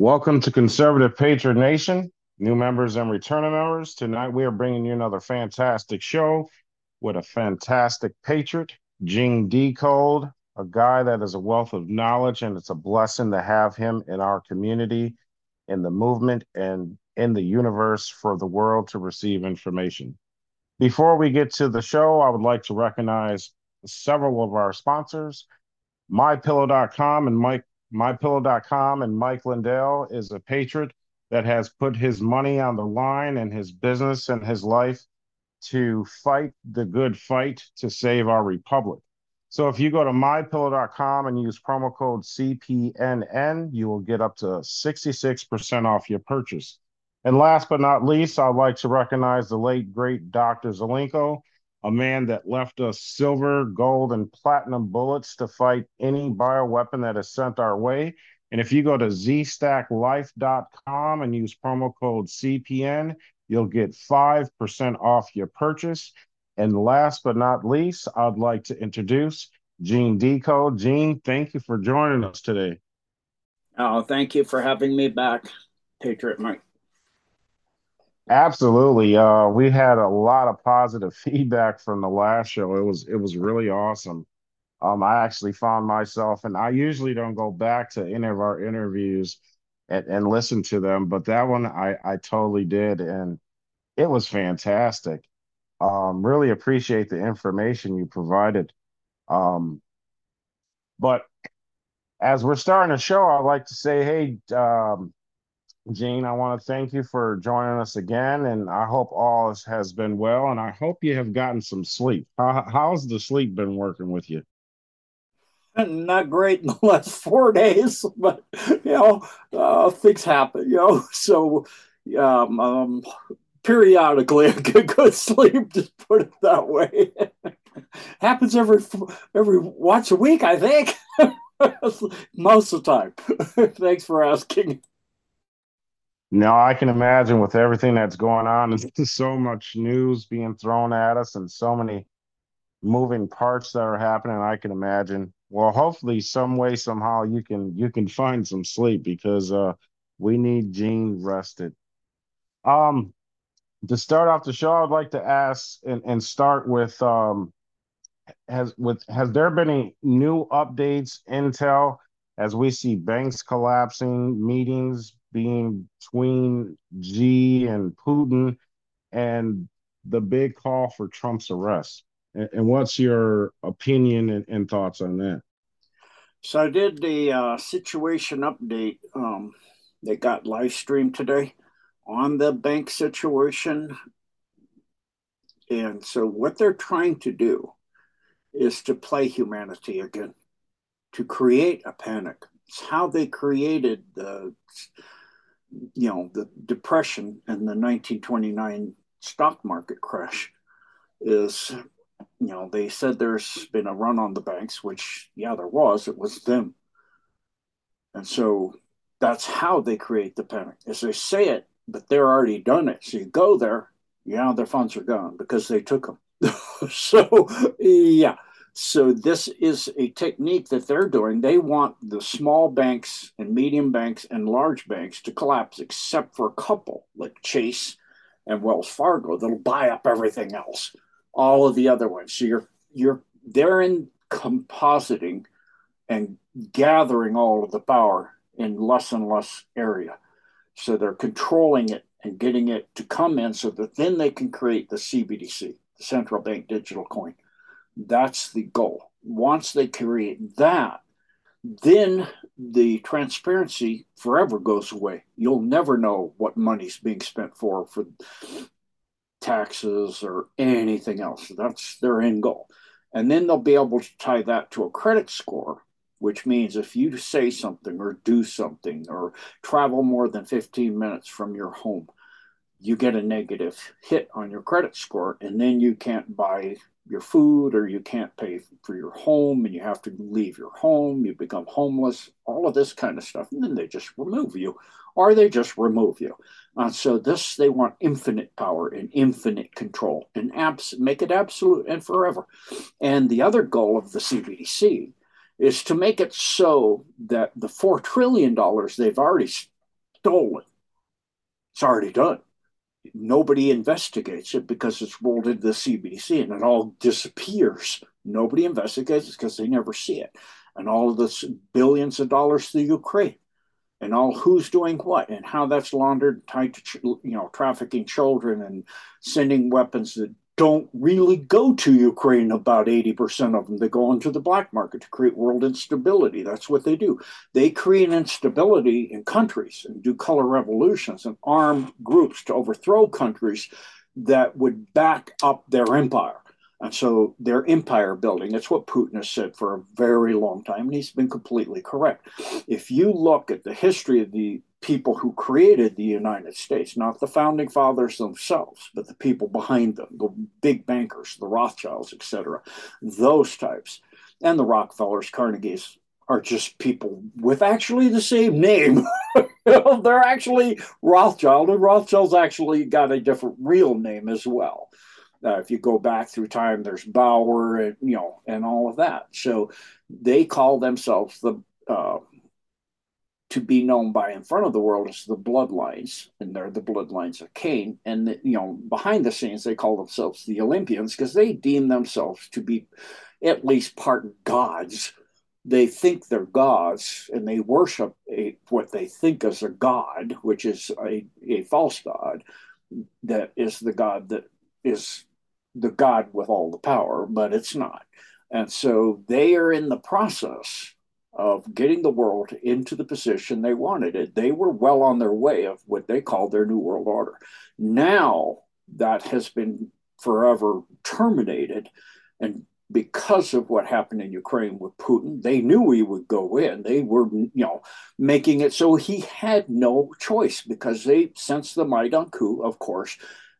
Welcome to Conservative Patriot Nation, new members and returning members. Tonight we are bringing you another fantastic show with a fantastic patriot, Gene Decode, a guy that is a wealth of knowledge, and it's a blessing to have him in our community, in the movement, and in the universe for the world to receive information. Before we get to the show, I would like to recognize several of our sponsors. MyPillow.com and Mike mypillow.com and Mike Lindell is a patriot that has put his money on the line and his business and his life to fight the good fight to save our republic. So if you go to mypillow.com and use promo code CPNN, you will get up to 66% off your purchase. And last but not least, I'd like to recognize the late great Dr. Zelenko a man that left us silver, gold, and platinum bullets to fight any bioweapon that is sent our way. And if you go to zstacklife.com and use promo code CPN, you'll get 5% off your purchase. And last but not least, I'd like to introduce Gene Decode. Gene, thank you for joining us today. Oh, thank you for having me back, Patriot Mike. Absolutely. Uh, we had a lot of positive feedback from the last show. It was it was really awesome. Um, I actually found myself, and I usually don't go back to any of our interviews and, and listen to them, but that one I I totally did, and it was fantastic. Um, really appreciate the information you provided. Um, but as we're starting the show, I'd like to say, hey, um, Gene, I want to thank you for joining us again, and I hope all has been well, and I hope you have gotten some sleep. How, how's the sleep been working with you? Not great in the last four days, but you know, uh, things happen, you know. So, um, um, periodically, I get good sleep. Just put it that way. Happens every every once a week, I think. Most of the time. Thanks for asking. No, I can imagine with everything that's going on, there's so much news being thrown at us and so many moving parts that are happening. I can imagine. Well, hopefully, some way, somehow, you can you can find some sleep because uh, we need Gene rested. Um, to start off the show, I'd like to ask and, and start with um, has with has there been any new updates, intel, as we see banks collapsing, meetings being between Xi and Putin and the big call for Trump's arrest. And, and what's your opinion and, and, thoughts on that? So I did the uh, situation update um, that got live streamed today on the bank situation. And so what they're trying to do is to play humanity again, to create a panic. It's how they created the you know, the depression and the 1929 stock market crash is, you know, they said there's been a run on the banks, which, yeah, there was. It was them. And so that's how they create the panic, is they say it, but they're already done it. So you go there, yeah, their funds are gone because they took them. so, yeah. So this is a technique that they're doing. They want the small banks and medium banks and large banks to collapse, except for a couple like Chase and Wells Fargo that'll buy up everything else, all of the other ones. So you're you're they're in compositing and gathering all of the power in less and less area. So they're controlling it and getting it to come in so that then they can create the CBDC, the central bank digital coin that's the goal. Once they create that, then the transparency forever goes away. You'll never know what money's being spent for for taxes or anything else. That's their end goal. And then they'll be able to tie that to a credit score, which means if you say something or do something or travel more than 15 minutes from your home, you get a negative hit on your credit score, and then you can't buy your food or you can't pay for your home and you have to leave your home, you become homeless, all of this kind of stuff. And then they just remove you or they just remove you. Uh, so this, they want infinite power and infinite control and abs- make it absolute and forever. And the other goal of the CBDC is to make it so that the $4 trillion they've already stolen. It's already done. Nobody investigates it because it's rolled into the CBDC and it all disappears. Nobody investigates it because they never see it. And all of this billions of dollars to Ukraine and all who's doing what and how that's laundered tied to you know trafficking children and sending weapons that don't really go to Ukraine, about 80% of them. They go into the black market to create world instability. That's what they do. They create instability in countries and do color revolutions and arm groups to overthrow countries that would back up their empire. And so their empire building, that's what Putin has said for a very long time, and he's been completely correct. If you look at the history of the people who created the United States, not the founding fathers themselves, but the people behind them, the big bankers, the Rothschilds, etc., those types, and the Rockefellers, Carnegies, are just people with actually the same name. They're actually Rothschild, and Rothschild's actually got a different real name as well. Uh, if you go back through time, there's Bauer and you know and all of that. So they call themselves the uh, to be known by in front of the world as the bloodlines, and they're the bloodlines of Cain. And the, you know behind the scenes, they call themselves the Olympians because they deem themselves to be at least part gods. They think they're gods, and they worship a, what they think is a god, which is a, a false god that is the god that is the God with all the power, but it's not. And so they are in the process of getting the world into the position they wanted it. They were well on their way of what they called their New World Order. Now that has been forever terminated. And because of what happened in Ukraine with Putin, they knew he would go in. They were, you know, making it so he had no choice because they, since the Maidan coup, of course,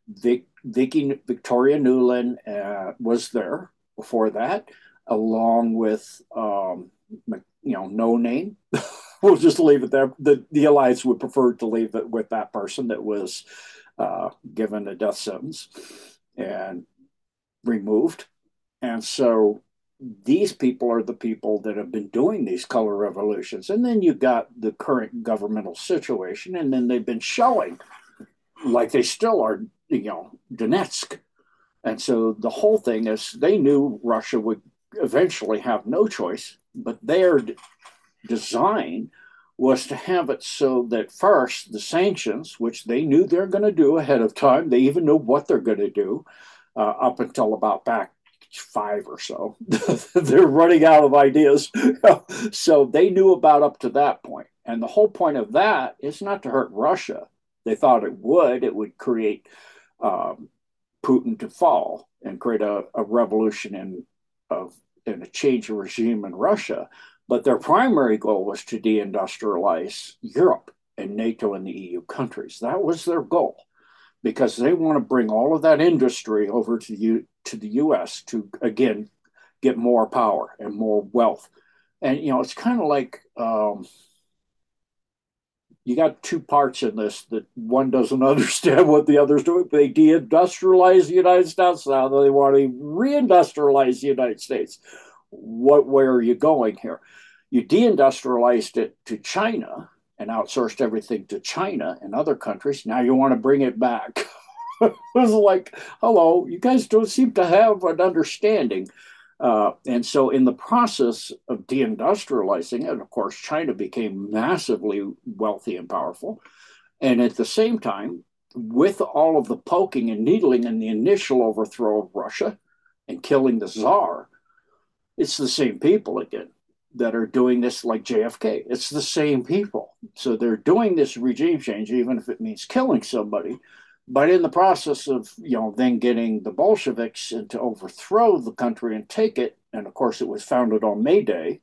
Vic, Vicky Victoria Nuland uh, was there before that, along with um, you know no name. we'll just leave it there. The the alliance would prefer to leave it with that person that was uh, given a death sentence and removed, and so these people are the people that have been doing these color revolutions. And then you've got the current governmental situation, and then they've been showing like they still are you know, Donetsk. And so the whole thing is they knew Russia would eventually have no choice, but their design was to have it so that first the sanctions, which they knew they're going to do ahead of time, they even know what they're going to do uh, up until about back five or so. they're running out of ideas. so they knew about up to that point. And the whole point of that is not to hurt Russia. They thought it would. It would create um, Putin to fall and create a, a revolution in of and a change of regime in Russia. But their primary goal was to deindustrialize Europe and NATO and the EU countries. That was their goal because they want to bring all of that industry over to you to the US to, again, get more power and more wealth. And, you know, it's kind of like um, you got two parts in this that one doesn't understand what the other's doing. They deindustrialize the United States now. They want to reindustrialize the United States. What where are you going here? You deindustrialized it to China and outsourced everything to China and other countries. Now you want to bring it back. it was like, hello, you guys don't seem to have an understanding uh, and so, in the process of deindustrializing it, of course, China became massively wealthy and powerful. And at the same time, with all of the poking and needling and the initial overthrow of Russia and killing the czar, it's the same people again that are doing this, like JFK. It's the same people. So they're doing this regime change, even if it means killing somebody but in the process of you know then getting the Bolsheviks to overthrow the country and take it, and of course it was founded on May Day,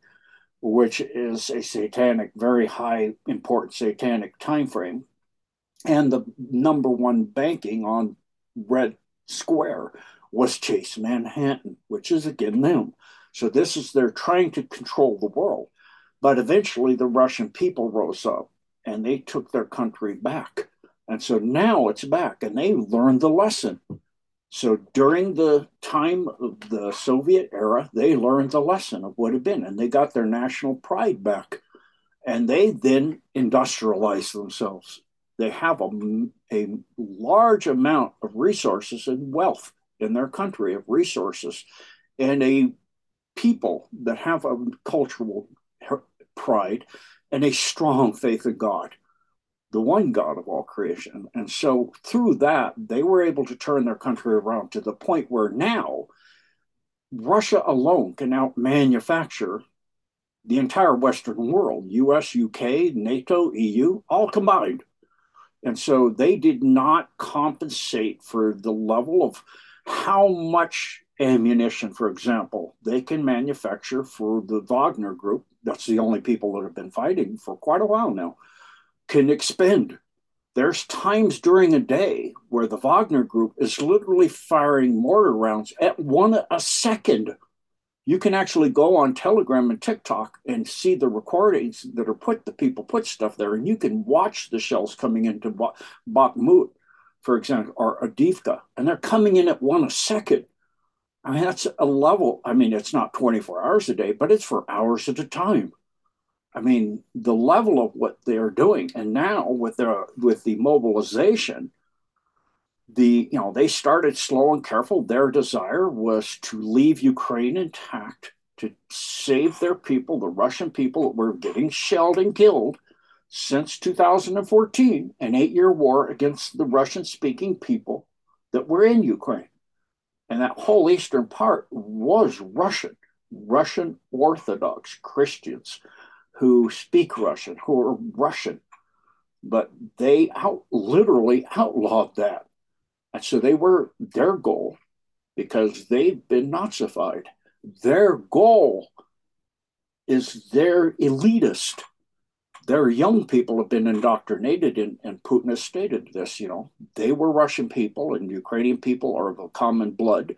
which is a satanic, very high important satanic time frame, and the number one banking on Red Square was Chase Manhattan, which is again them. So this is they're trying to control the world, but eventually the Russian people rose up and they took their country back and so now it's back and they learned the lesson. So during the time of the Soviet era, they learned the lesson of what had been and they got their national pride back. And they then industrialized themselves. They have a, a large amount of resources and wealth in their country of resources and a people that have a cultural pride and a strong faith in God, the one God of all creation. And so through that, they were able to turn their country around to the point where now Russia alone can now manufacture the entire Western world, US, UK, NATO, EU, all combined. And so they did not compensate for the level of how much ammunition, for example, they can manufacture for the Wagner group. That's the only people that have been fighting for quite a while now, can expend. There's times during a day where the Wagner group is literally firing mortar rounds at one a second. You can actually go on Telegram and TikTok and see the recordings that are put, the people put stuff there, and you can watch the shells coming into Bakhmut, for example, or Avdiivka, and they're coming in at one a second I mean, that's a level. I mean, it's not 24 hours a day, but it's for hours at a time. I mean, the level of what they're doing, and now with the with the mobilization, the you know they started slow and careful. Their desire was to leave Ukraine intact, to save their people, the Russian people that were getting shelled and killed since 2014, an eight-year war against the Russian-speaking people that were in Ukraine. And that whole eastern part was Russian, Russian Orthodox Christians who speak Russian, who are Russian. But they out, literally outlawed that. And so they were their goal because they've been Nazified. Their goal is their elitist their young people have been indoctrinated, and, and Putin has stated this. You know, they were Russian people, and Ukrainian people are of a common blood,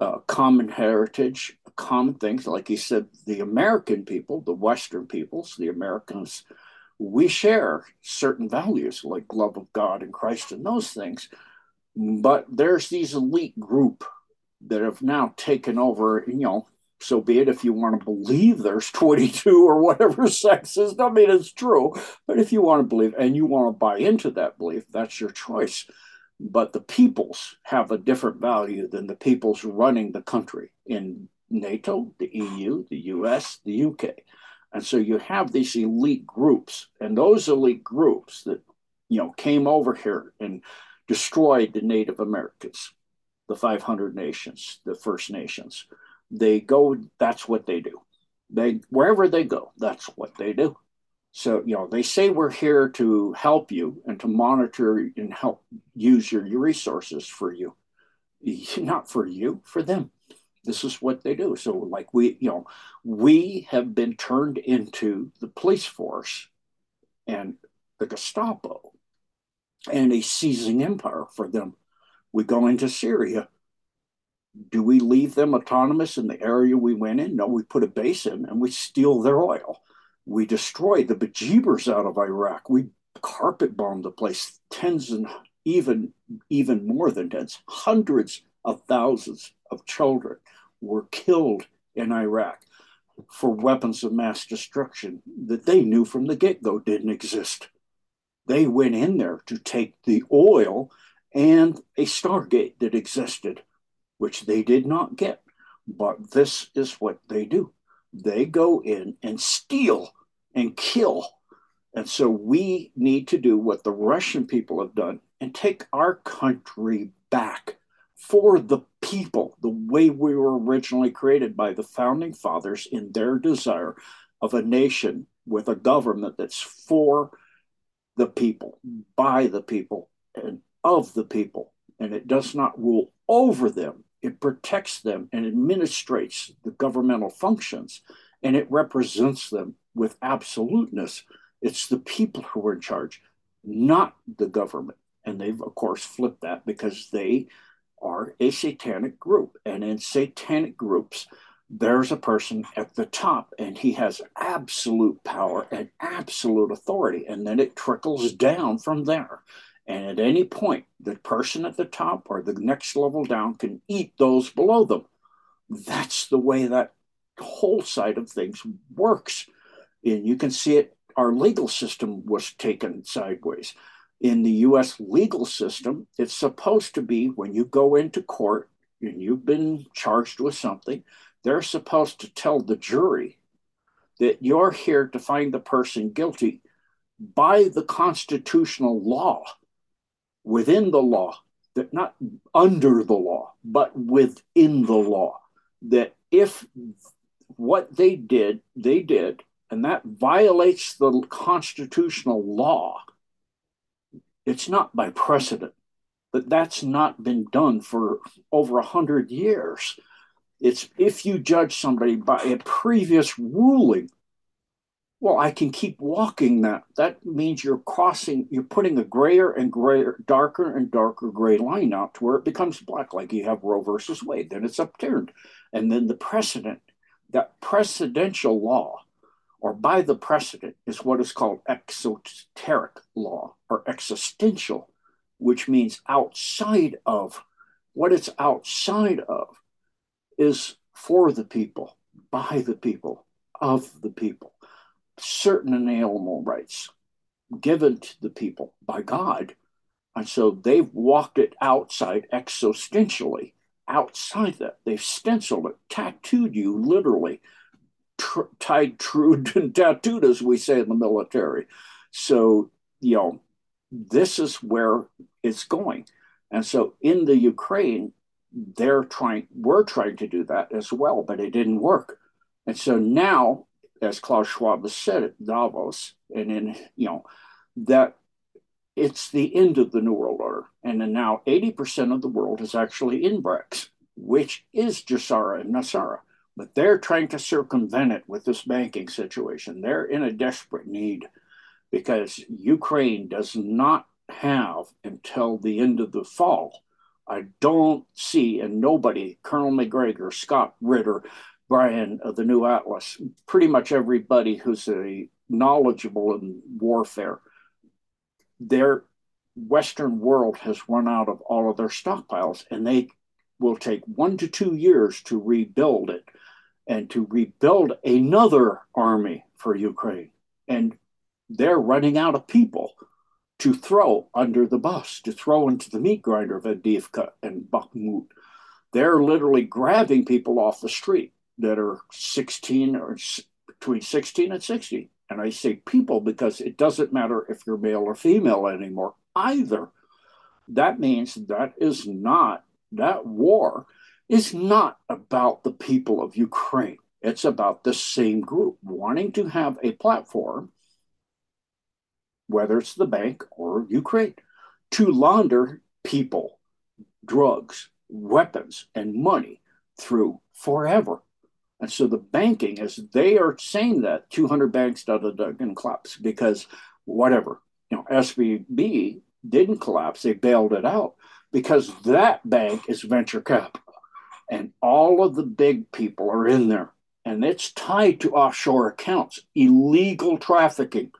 uh, common heritage, common things. Like he said, the American people, the Western peoples, the Americans, we share certain values like love of God and Christ and those things. But there's these elite group that have now taken over, you know, so be it if you want to believe there's 22 or whatever sexes. I mean, it's true. But if you want to believe and you want to buy into that belief, that's your choice. But the peoples have a different value than the peoples running the country in NATO, the EU, the US, the UK. And so you have these elite groups, and those elite groups that you know came over here and destroyed the Native Americans, the 500 nations, the First Nations. They go that's what they do. They wherever they go that's what they do so you know they say we're here to help you and to monitor and help use your, your resources for you. Not for you for them. This is what they do. So like we you know we have been turned into the police force and the gestapo and a seizing empire for them. We go into syria. Do we leave them autonomous in the area we went in? No, we put a base in and we steal their oil. We destroyed the bejeebers out of Iraq. We carpet bombed the place, tens and even even more than tens, hundreds of thousands of children were killed in Iraq for weapons of mass destruction that they knew from the get-go didn't exist. They went in there to take the oil and a Stargate that existed which they did not get. But this is what they do they go in and steal and kill. And so we need to do what the Russian people have done and take our country back for the people, the way we were originally created by the founding fathers in their desire of a nation with a government that's for the people, by the people, and of the people. And it does not rule over them, it protects them and administrates the governmental functions and it represents them with absoluteness. It's the people who are in charge, not the government. And they've, of course, flipped that because they are a satanic group. And in satanic groups, there's a person at the top and he has absolute power and absolute authority. And then it trickles down from there. And at any point, the person at the top or the next level down can eat those below them. That's the way that whole side of things works. And you can see it our legal system was taken sideways. In the US legal system, it's supposed to be when you go into court and you've been charged with something, they're supposed to tell the jury that you're here to find the person guilty by the constitutional law, within the law, that not under the law, but within the law. That if what they did, they did, and that violates the constitutional law, it's not by precedent. But that's not been done for over a hundred years. It's if you judge somebody by a previous ruling, well, I can keep walking that. That means you're crossing, you're putting a grayer and grayer, darker and darker gray line out to where it becomes black, like you have Roe versus Wade. Then it's upturned. And then the precedent, that precedential law, or by the precedent, is what is called exoteric law or existential, which means outside of. What it's outside of is for the people, by the people, of the people. Certain inalienable rights given to the people by God. And so they've walked it outside existentially, outside that. They've stenciled it, tattooed you literally, tr- tied, true, and tattooed, as we say in the military. So, you know, this is where it's going. And so in the Ukraine, they're trying, we're trying to do that as well, but it didn't work. And so now, as Klaus Schwab has said at Davos, and in, you know, that it's the end of the New World Order. And now 80% of the world is actually in BRICS, which is GESARA and NESARA. But they're trying to circumvent it with this banking situation. They're in a desperate need because Ukraine does not have until the end of the fall I don't see, and nobody, Colonel Macgregor, Scott Ritter, Brian of the New Atlas, pretty much everybody who's a knowledgeable in warfare, their Western world has run out of all of their stockpiles, and they will take one to two years to rebuild it and to rebuild another army for Ukraine. And they're running out of people to throw under the bus, to throw into the meat grinder of Avdiivka and Bakhmut. They're literally grabbing people off the street that are 16 or between 16 and 60. And I say people because it doesn't matter if you're male or female anymore either. That means that is not, that war is not about the people of Ukraine. It's about the same group wanting to have a platform whether it's the bank or Ukraine, to launder people, drugs, weapons, and money through forever. And so the banking, as they are saying that 200 banks da da da to collapse because whatever, you know, SVB didn't collapse, they bailed it out because that bank is venture capital. And all of the big people are in there. And it's tied to offshore accounts, illegal trafficking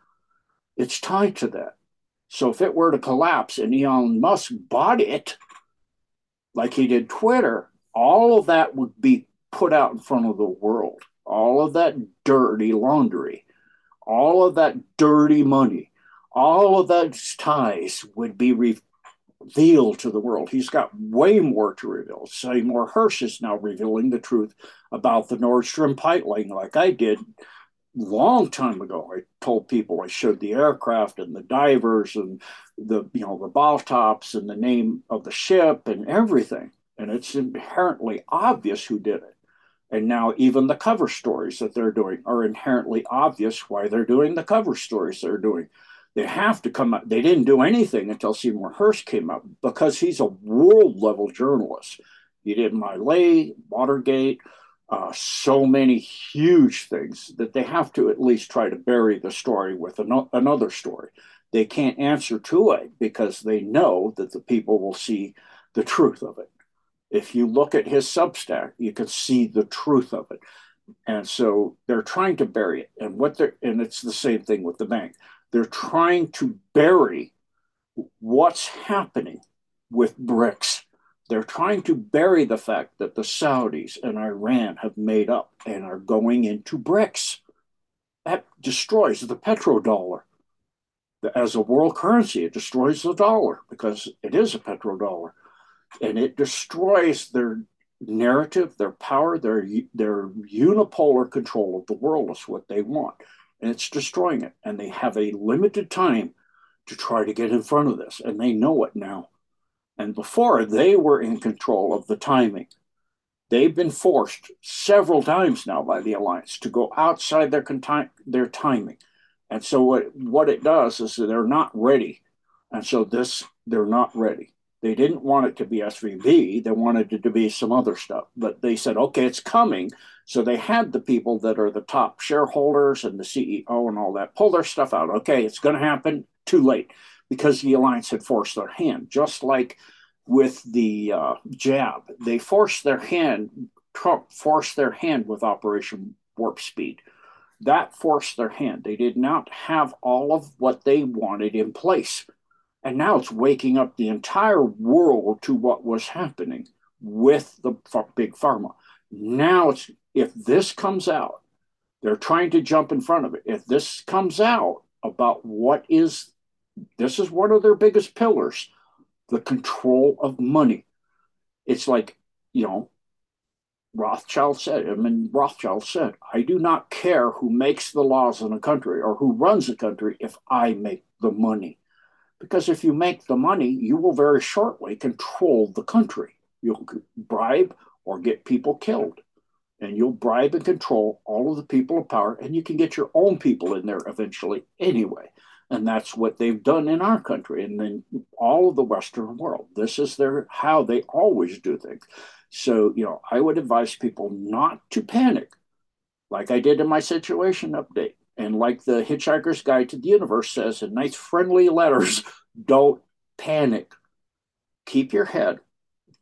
it's tied to that. So if it were to collapse and Elon Musk bought it, like he did Twitter, all of that would be put out in front of the world. All of that dirty laundry, all of that dirty money, all of those ties would be revealed to the world. He's got way more to reveal. Seymour Hersh is now revealing the truth about the Nord Stream pipeline, like I did long time ago. I told people I showed the aircraft and the divers and the you know the bow tops and the name of the ship and everything. And it's inherently obvious who did it. And now even the cover stories that they're doing are inherently obvious why they're doing the cover stories they're doing. They have to come up. They didn't do anything until Seymour Hersh came up because he's a world level journalist. He did My Lai, Watergate, uh, so many huge things that they have to at least try to bury the story with an- another story. They can't answer to it because they know that the people will see the truth of it. If you look at his Substack, you can see the truth of it. And so they're trying to bury it. And what they're and it's the same thing with the bank. They're trying to bury what's happening with BRICS they're trying to bury the fact that the Saudis and Iran have made up and are going into BRICS. that destroys the petrodollar as a world currency. It destroys the dollar because it is a petrodollar, and it destroys their narrative, their power, their their unipolar control of the world is what they want, and it's destroying it. And they have a limited time to try to get in front of this, and they know it now. And before they were in control of the timing. They've been forced several times now by the alliance to go outside their conti- their timing, and so what what it does is they're not ready, and so this they're not ready. They didn't want it to be SVB. They wanted it to be some other stuff. But they said, okay, it's coming. So they had the people that are the top shareholders and the CEO and all that pull their stuff out. Okay, it's going to happen. Too late because the alliance had forced their hand, just like with the uh, jab. They forced their hand, Trump forced their hand with Operation Warp Speed. That forced their hand. They did not have all of what they wanted in place. And now it's waking up the entire world to what was happening with the big pharma. Now it's if this comes out, they're trying to jump in front of it. If this comes out about what is this is one of their biggest pillars, the control of money. It's like, you know, Rothschild said, I mean, Rothschild said, I do not care who makes the laws in a country or who runs a country if I make the money. Because if you make the money, you will very shortly control the country. You'll bribe or get people killed. And you'll bribe and control all of the people of power, and you can get your own people in there eventually anyway. And that's what they've done in our country and then all of the Western world. This is their how they always do things. So, you know, I would advise people not to panic, like I did in my situation update. And like the Hitchhiker's Guide to the Universe says in nice friendly letters, don't panic. Keep your head,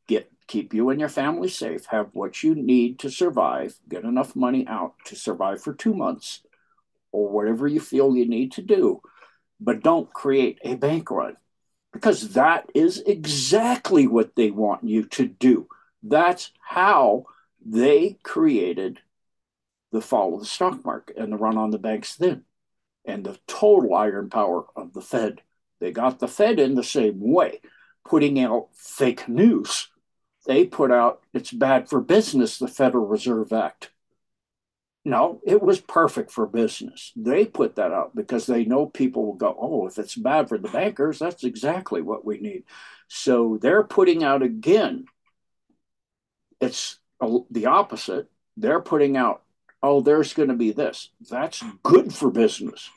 get keep you and your family safe, have what you need to survive, get enough money out to survive for two months or whatever you feel you need to do, but don't create a bank run because that is exactly what they want you to do. That's how they created the fall of the stock market and the run on the banks then, and the total iron power of the Fed. They got the Fed in the same way, putting out fake news. They put out, it's bad for business, the Federal Reserve Act. No, it was perfect for business. They put that out because they know people will go, oh, if it's bad for the bankers, that's exactly what we need. So they're putting out again, it's uh, the opposite. They're putting out oh, there's going to be this. That's good for business.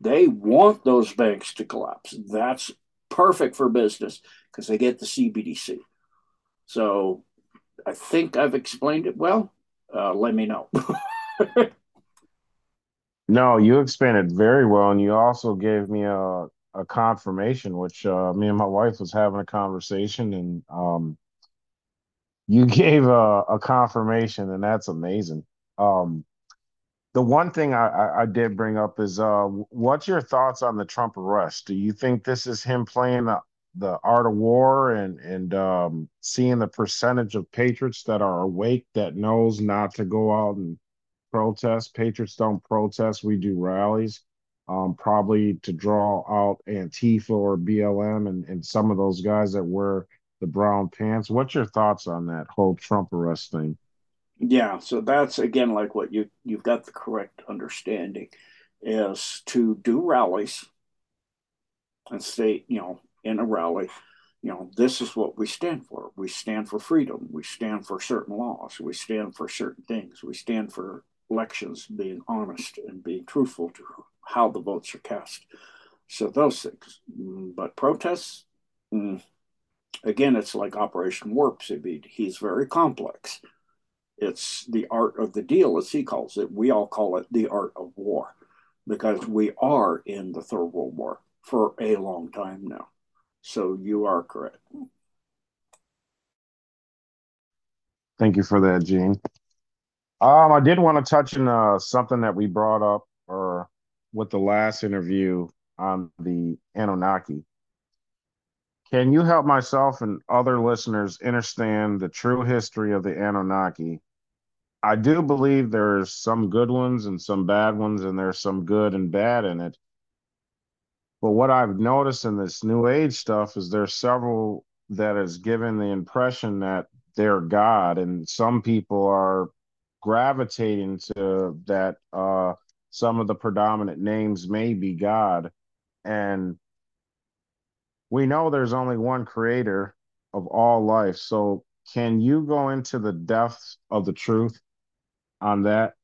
They want those banks to collapse. That's perfect for business because they get the CBDC. So I think I've explained it well. Uh, let me know. no, you explained it very well, and you also gave me a a confirmation, which uh, me and my wife was having a conversation, and um, you gave a, a confirmation, and that's amazing. Um, the one thing I, I, I, did bring up is uh, what's your thoughts on the Trump arrest? Do you think this is him playing the, the art of war and and um, seeing the percentage of patriots that are awake that knows not to go out and protest? Patriots don't protest; we do rallies. Um, probably to draw out Antifa or BLM and, and some of those guys that wear the brown pants. What's your thoughts on that whole Trump arrest thing? Yeah, so that's again like what you you've got the correct understanding is to do rallies and state, you know, in a rally, you know, this is what we stand for. We stand for freedom. We stand for certain laws. We stand for certain things. We stand for elections being honest and being truthful to how the votes are cast. So those things. But protests, mm, again, it's like Operation Warp Speed. He's very complex. It's the art of the deal, as he calls it. We all call it the art of war because we are in the Third World War for a long time now. So you are correct. Thank you for that, Gene. Um, I did want to touch on uh, something that we brought up or with the last interview on the Anunnaki. Can you help myself and other listeners understand the true history of the Anunnaki I do believe there's some good ones and some bad ones, and there's some good and bad in it. But what I've noticed in this new age stuff is there's several that is given the impression that they're God, and some people are gravitating to that uh, some of the predominant names may be God. And we know there's only one creator of all life. So can you go into the depths of the truth on that?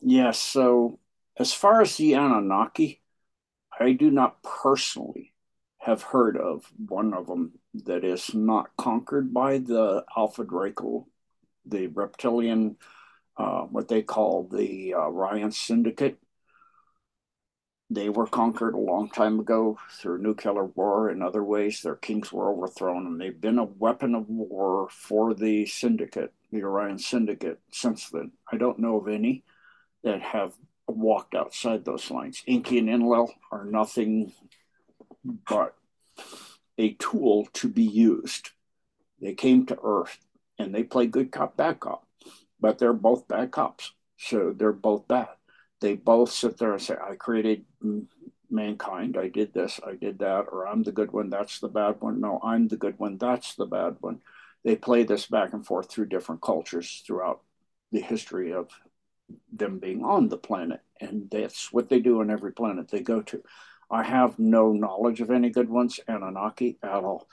Yes. So, as far as the Anunnaki, I do not personally have heard of one of them that is not conquered by the Alpha Draco, the reptilian, uh, what they call the uh, Orion Syndicate. They were conquered a long time ago through nuclear war and other ways. Their kings were overthrown, and they've been a weapon of war for the syndicate, the Orion Syndicate, since then. I don't know of any that have walked outside those lines. Enki and Enlil are nothing but a tool to be used. They came to Earth and they play good cop, bad cop, but they're both bad cops. So they're both bad they both sit there and say, I created mankind. I did this, I did that, or I'm the good one, that's the bad one. No, I'm the good one, that's the bad one. They play this back and forth through different cultures throughout the history of them being on the planet. And that's what they do on every planet they go to. I have no knowledge of any good ones, Anunnaki, at all.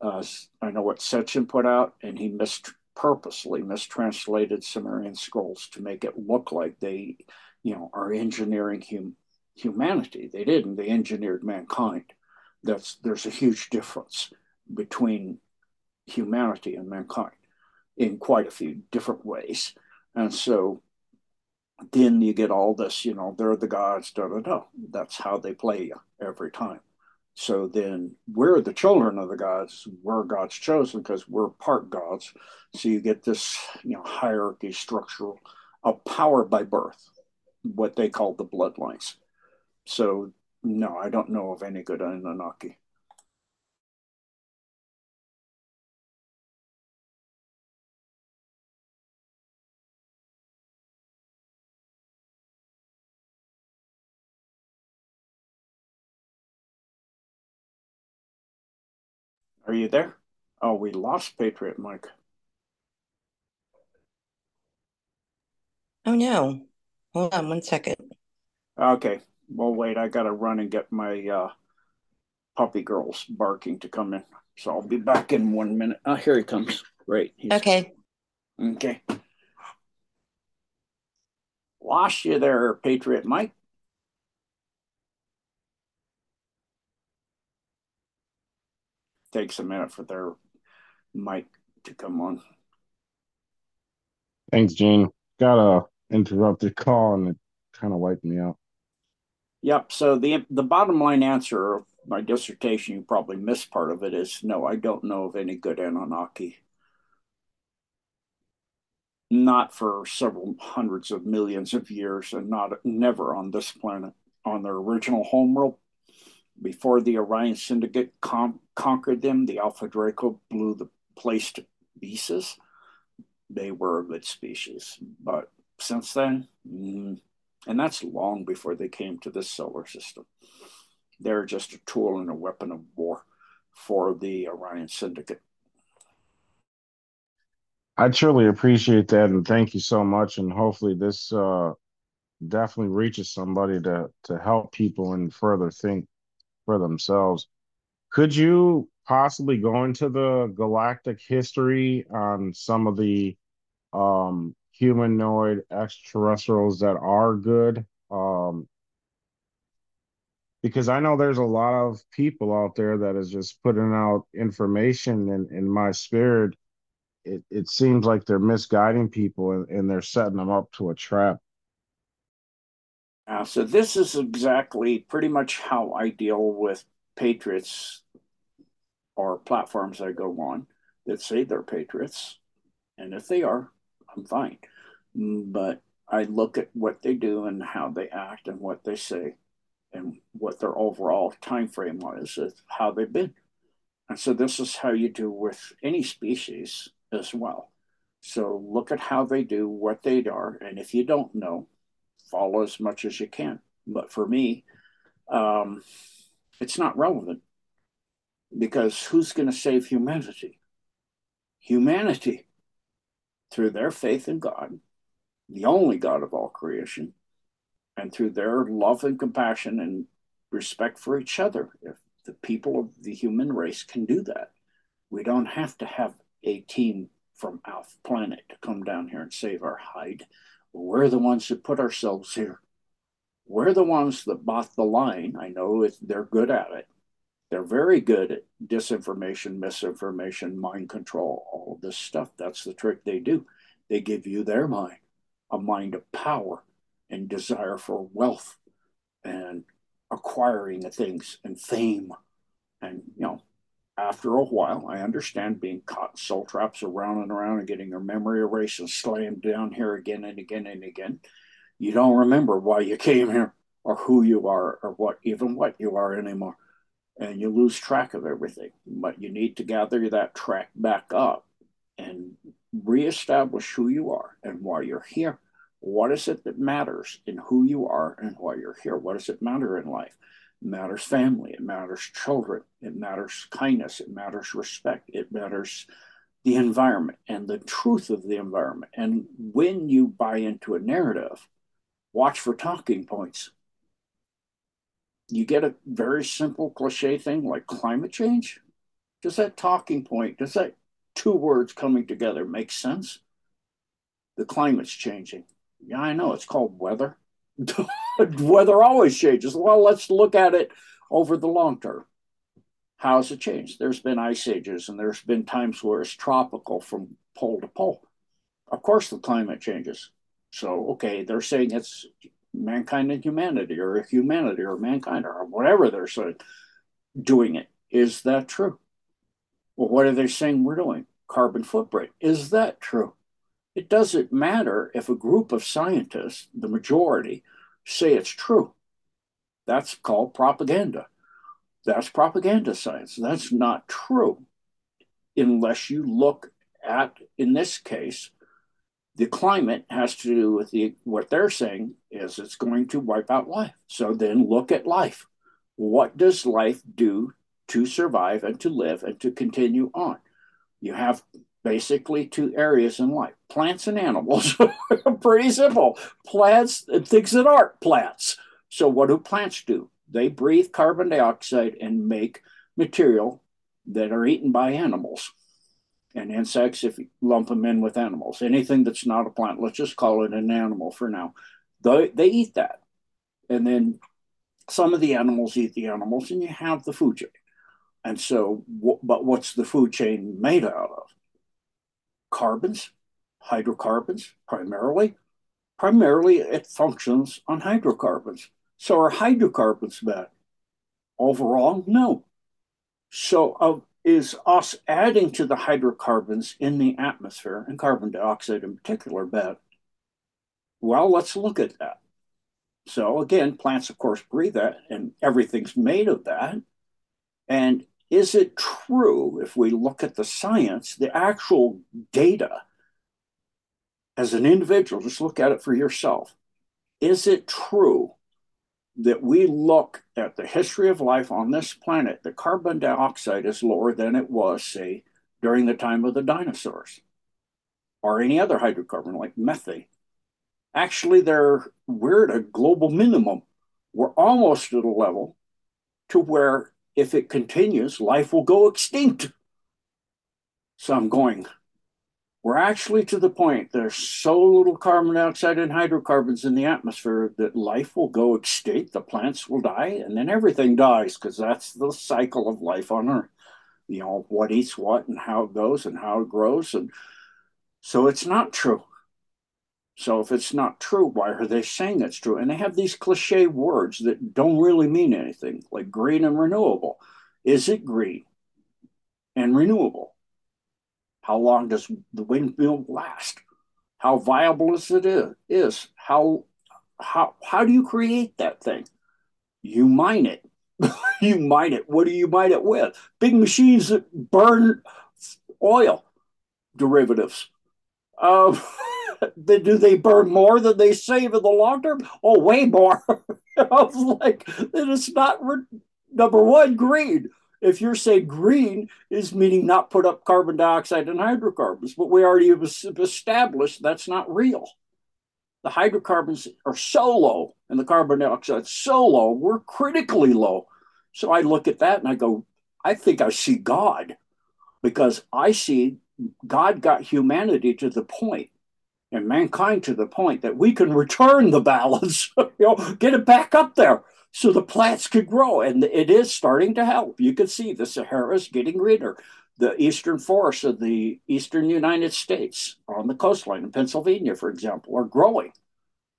Uh, I know what Sitchin put out, and he missed purposely mistranslated Sumerian scrolls to make it look like they you know, are engineering hum- humanity. They didn't. They engineered mankind. That's there's a huge difference between humanity and mankind in quite a few different ways. And so then you get all this, you know, they're the gods, da da da. That's how they play you every time. So then we're the children of the gods. We're God's chosen because we're part gods. So you get this, you know, hierarchy structure of power by birth what they call the bloodlines. So no, I don't know of any good Anunnaki. Are you there? Oh, we lost Patriot Mike. Oh no. Hold on one second. Okay. Well, wait, I got to run and get my uh, puppy girls barking to come in. So I'll be back in one minute. Oh, here he comes. Great. He's... Okay. Okay. Lost you there, Patriot Mike. Takes a minute for their mic to come on. Thanks, Gene. Got a interrupted call and it kind of wiped me out. Yep. So the the bottom line answer of my dissertation, you probably missed part of it, is no, I don't know of any good Anunnaki. Not for several hundreds of millions of years, and not never on this planet. On their original homeworld, before the Orion Syndicate con- conquered them, the Alpha Draco blew the place to pieces. They were a good species, but since then. Mm, and that's long before they came to this solar system. They're just a tool and a weapon of war for the Orion Syndicate. I truly appreciate that and thank you so much. And hopefully this uh, definitely reaches somebody to to help people and further think for themselves. Could you possibly go into the galactic history on some of the um, humanoid extraterrestrials that are good. Um, because I know there's a lot of people out there that is just putting out information and in my spirit, it, it seems like they're misguiding people and, and they're setting them up to a trap. Uh, so this is exactly pretty much how I deal with patriots or platforms I go on that say they're patriots. And if they are, I'm fine. But I look at what they do and how they act and what they say and what their overall time frame was, how they've been. And so this is how you do with any species as well. So look at how they do, what they are, and if you don't know, follow as much as you can. But for me, um, it's not relevant because who's going to save humanity? Humanity, through their faith in God, the only God of all creation, and through their love and compassion and respect for each other. If the people of the human race can do that, we don't have to have a team from our planet to come down here and save our hide. We're the ones that put ourselves here. We're the ones that bought the line. I know they're good at it. They're very good at disinformation, misinformation, mind control, all this stuff. That's the trick they do. They give you their mind, a mind of power and desire for wealth and acquiring things and fame. And, you know, after a while, I understand being caught in soul traps around and around and getting your memory erased and slammed down here again and again and again. You don't remember why you came here or who you are or what, even what you are anymore. And you lose track of everything. But you need to gather that track back up and reestablish who you are and why you're here. What is it that matters in who you are and why you're here? What does it matter in life? It matters family, it matters children, it matters kindness, it matters respect, it matters the environment and the truth of the environment. And when you buy into a narrative, watch for talking points. You get a very simple cliche thing like climate change. Does that talking point, does that two words coming together make sense? The climate's changing. Yeah, I know. It's called weather. weather always changes. Well, let's look at it over the long term. How's it changed? There's been ice ages and there's been times where it's tropical from pole to pole. Of course, the climate changes. So, okay, they're saying it's mankind and humanity, or humanity, or mankind, or whatever they're saying, doing it. Is that true? Well, what are they saying we're doing? Carbon footprint. Is that true? It doesn't matter if a group of scientists, the majority, say it's true. That's called propaganda. That's propaganda science. That's not true unless you look at, in this case, the climate has to do with the what they're saying is it's going to wipe out life. So then look at life. What does life do to survive and to live and to continue on? You have basically two areas in life plants and animals. Pretty simple. Plants and things that aren't plants. So, what do plants do? They breathe carbon dioxide and make material that are eaten by animals and insects if you lump them in with animals. Anything that's not a plant, let's just call it an animal for now. They, they eat that. And then some of the animals eat the animals, and you have the food chain. And so, but what's the food chain made out of? carbons, hydrocarbons primarily. Primarily, it functions on hydrocarbons. So are hydrocarbons bad? Overall, no. So uh, is us adding to the hydrocarbons in the atmosphere, and carbon dioxide in particular, bad? Well, let's look at that. So again, plants, of course, breathe that, and everything's made of that. And is it true if we look at the science, the actual data, as an individual, just look at it for yourself. Is it true that we look at the history of life on this planet, the carbon dioxide is lower than it was, say, during the time of the dinosaurs or any other hydrocarbon like methane? Actually, they're, we're at a global minimum. We're almost at a level to where if it continues, life will go extinct. So I'm going, we're actually to the point there's so little carbon dioxide and hydrocarbons in the atmosphere that life will go extinct, the plants will die, and then everything dies because that's the cycle of life on Earth. You know, what eats what and how it goes and how it grows. And so it's not true. So if it's not true, why are they saying it's true? And they have these cliche words that don't really mean anything, like green and renewable. Is it green and renewable? How long does the windmill last? How viable is it is? How how how do you create that thing? You mine it. you mine it. What do you mine it with? Big machines that burn oil derivatives. Um, do they burn more than they save in the long term? Oh, way more. I was like, it's not number one green. If you're saying green is meaning not put up carbon dioxide and hydrocarbons, but we already have established that's not real. The hydrocarbons are so low and the carbon dioxide so low, we're critically low. So I look at that and I go, I think I see God because I see God got humanity to the point and mankind to the point that we can return the balance, you know, get it back up there so the plants could grow. And it is starting to help. You can see the Sahara is getting greener. The eastern forests of the eastern United States on the coastline in Pennsylvania, for example, are growing.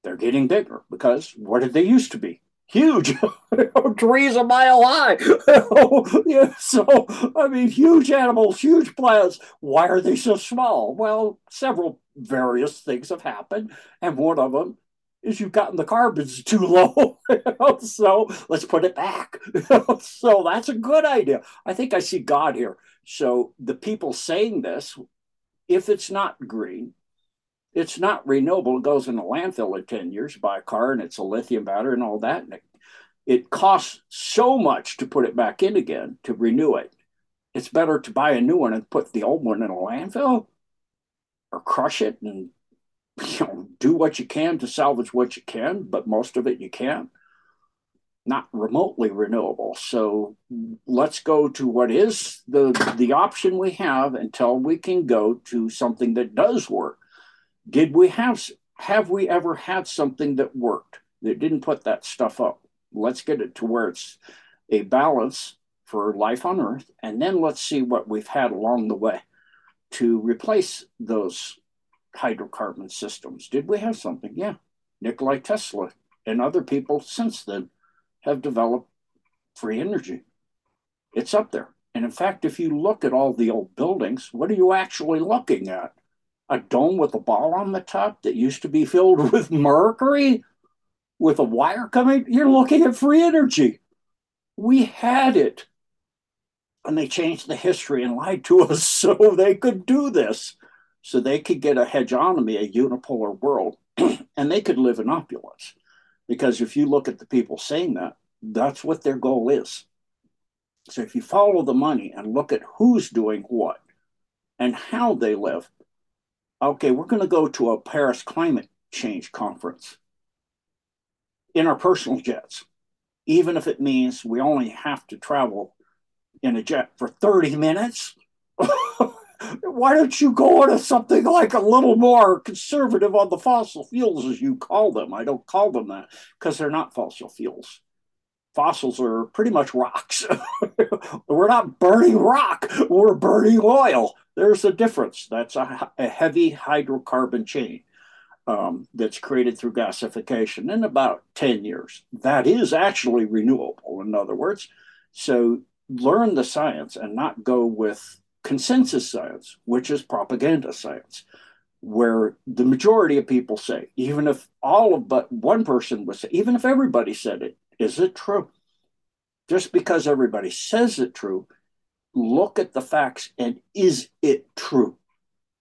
They're getting bigger because what did they used to be? Huge trees a mile high. Yeah, so i mean huge animals huge plants. Why are they so small? Well several various things have happened and one of them is you've gotten the carbons too low so let's put it back. So that's a good idea. I think i see god here. So the people saying this if it's not green it's not renewable. It goes in a landfill in 10 years, buy a car and it's a lithium battery and all that. And it, it costs so much to put it back in again to renew it. It's better to buy a new one and put the old one in a landfill or crush it and you know, do what you can to salvage what you can, but most of it you can't. Not remotely renewable. So let's go to what is the the option we have until we can go to something that does work did we have have we ever had something that worked that didn't put that stuff up? Let's get it to where it's a balance for life on Earth, and then let's see what we've had along the way to replace those hydrocarbon systems. Did we have something? Yeah. Nikolai Tesla and other people since then have developed free energy. It's up there. And in fact, if you look at all the old buildings, what are you actually looking at? A dome with a ball on the top that used to be filled with mercury with a wire coming, you're looking at free energy. We had it. And they changed the history and lied to us so they could do this. So they could get a hegemony, a unipolar world, and they could live in opulence. Because if you look at the people saying that, that's what their goal is. So if you follow the money and look at who's doing what and how they live, okay, we're going to go to a Paris climate change conference in our personal jets, even if it means we only have to travel in a jet for 30 minutes. Why don't you go to something like a little more conservative on the fossil fuels, as you call them? I don't call them that because they're not fossil fuels. Fossils are pretty much rocks. we're not burning rock, we're burning oil. There's a difference. That's a, a heavy hydrocarbon chain um, that's created through gasification in about 10 years. That is actually renewable, in other words. So learn the science and not go with consensus science, which is propaganda science, where the majority of people say, even if all of but one person was, even if everybody said it, is it true? Just because everybody says it true look at the facts and is it true?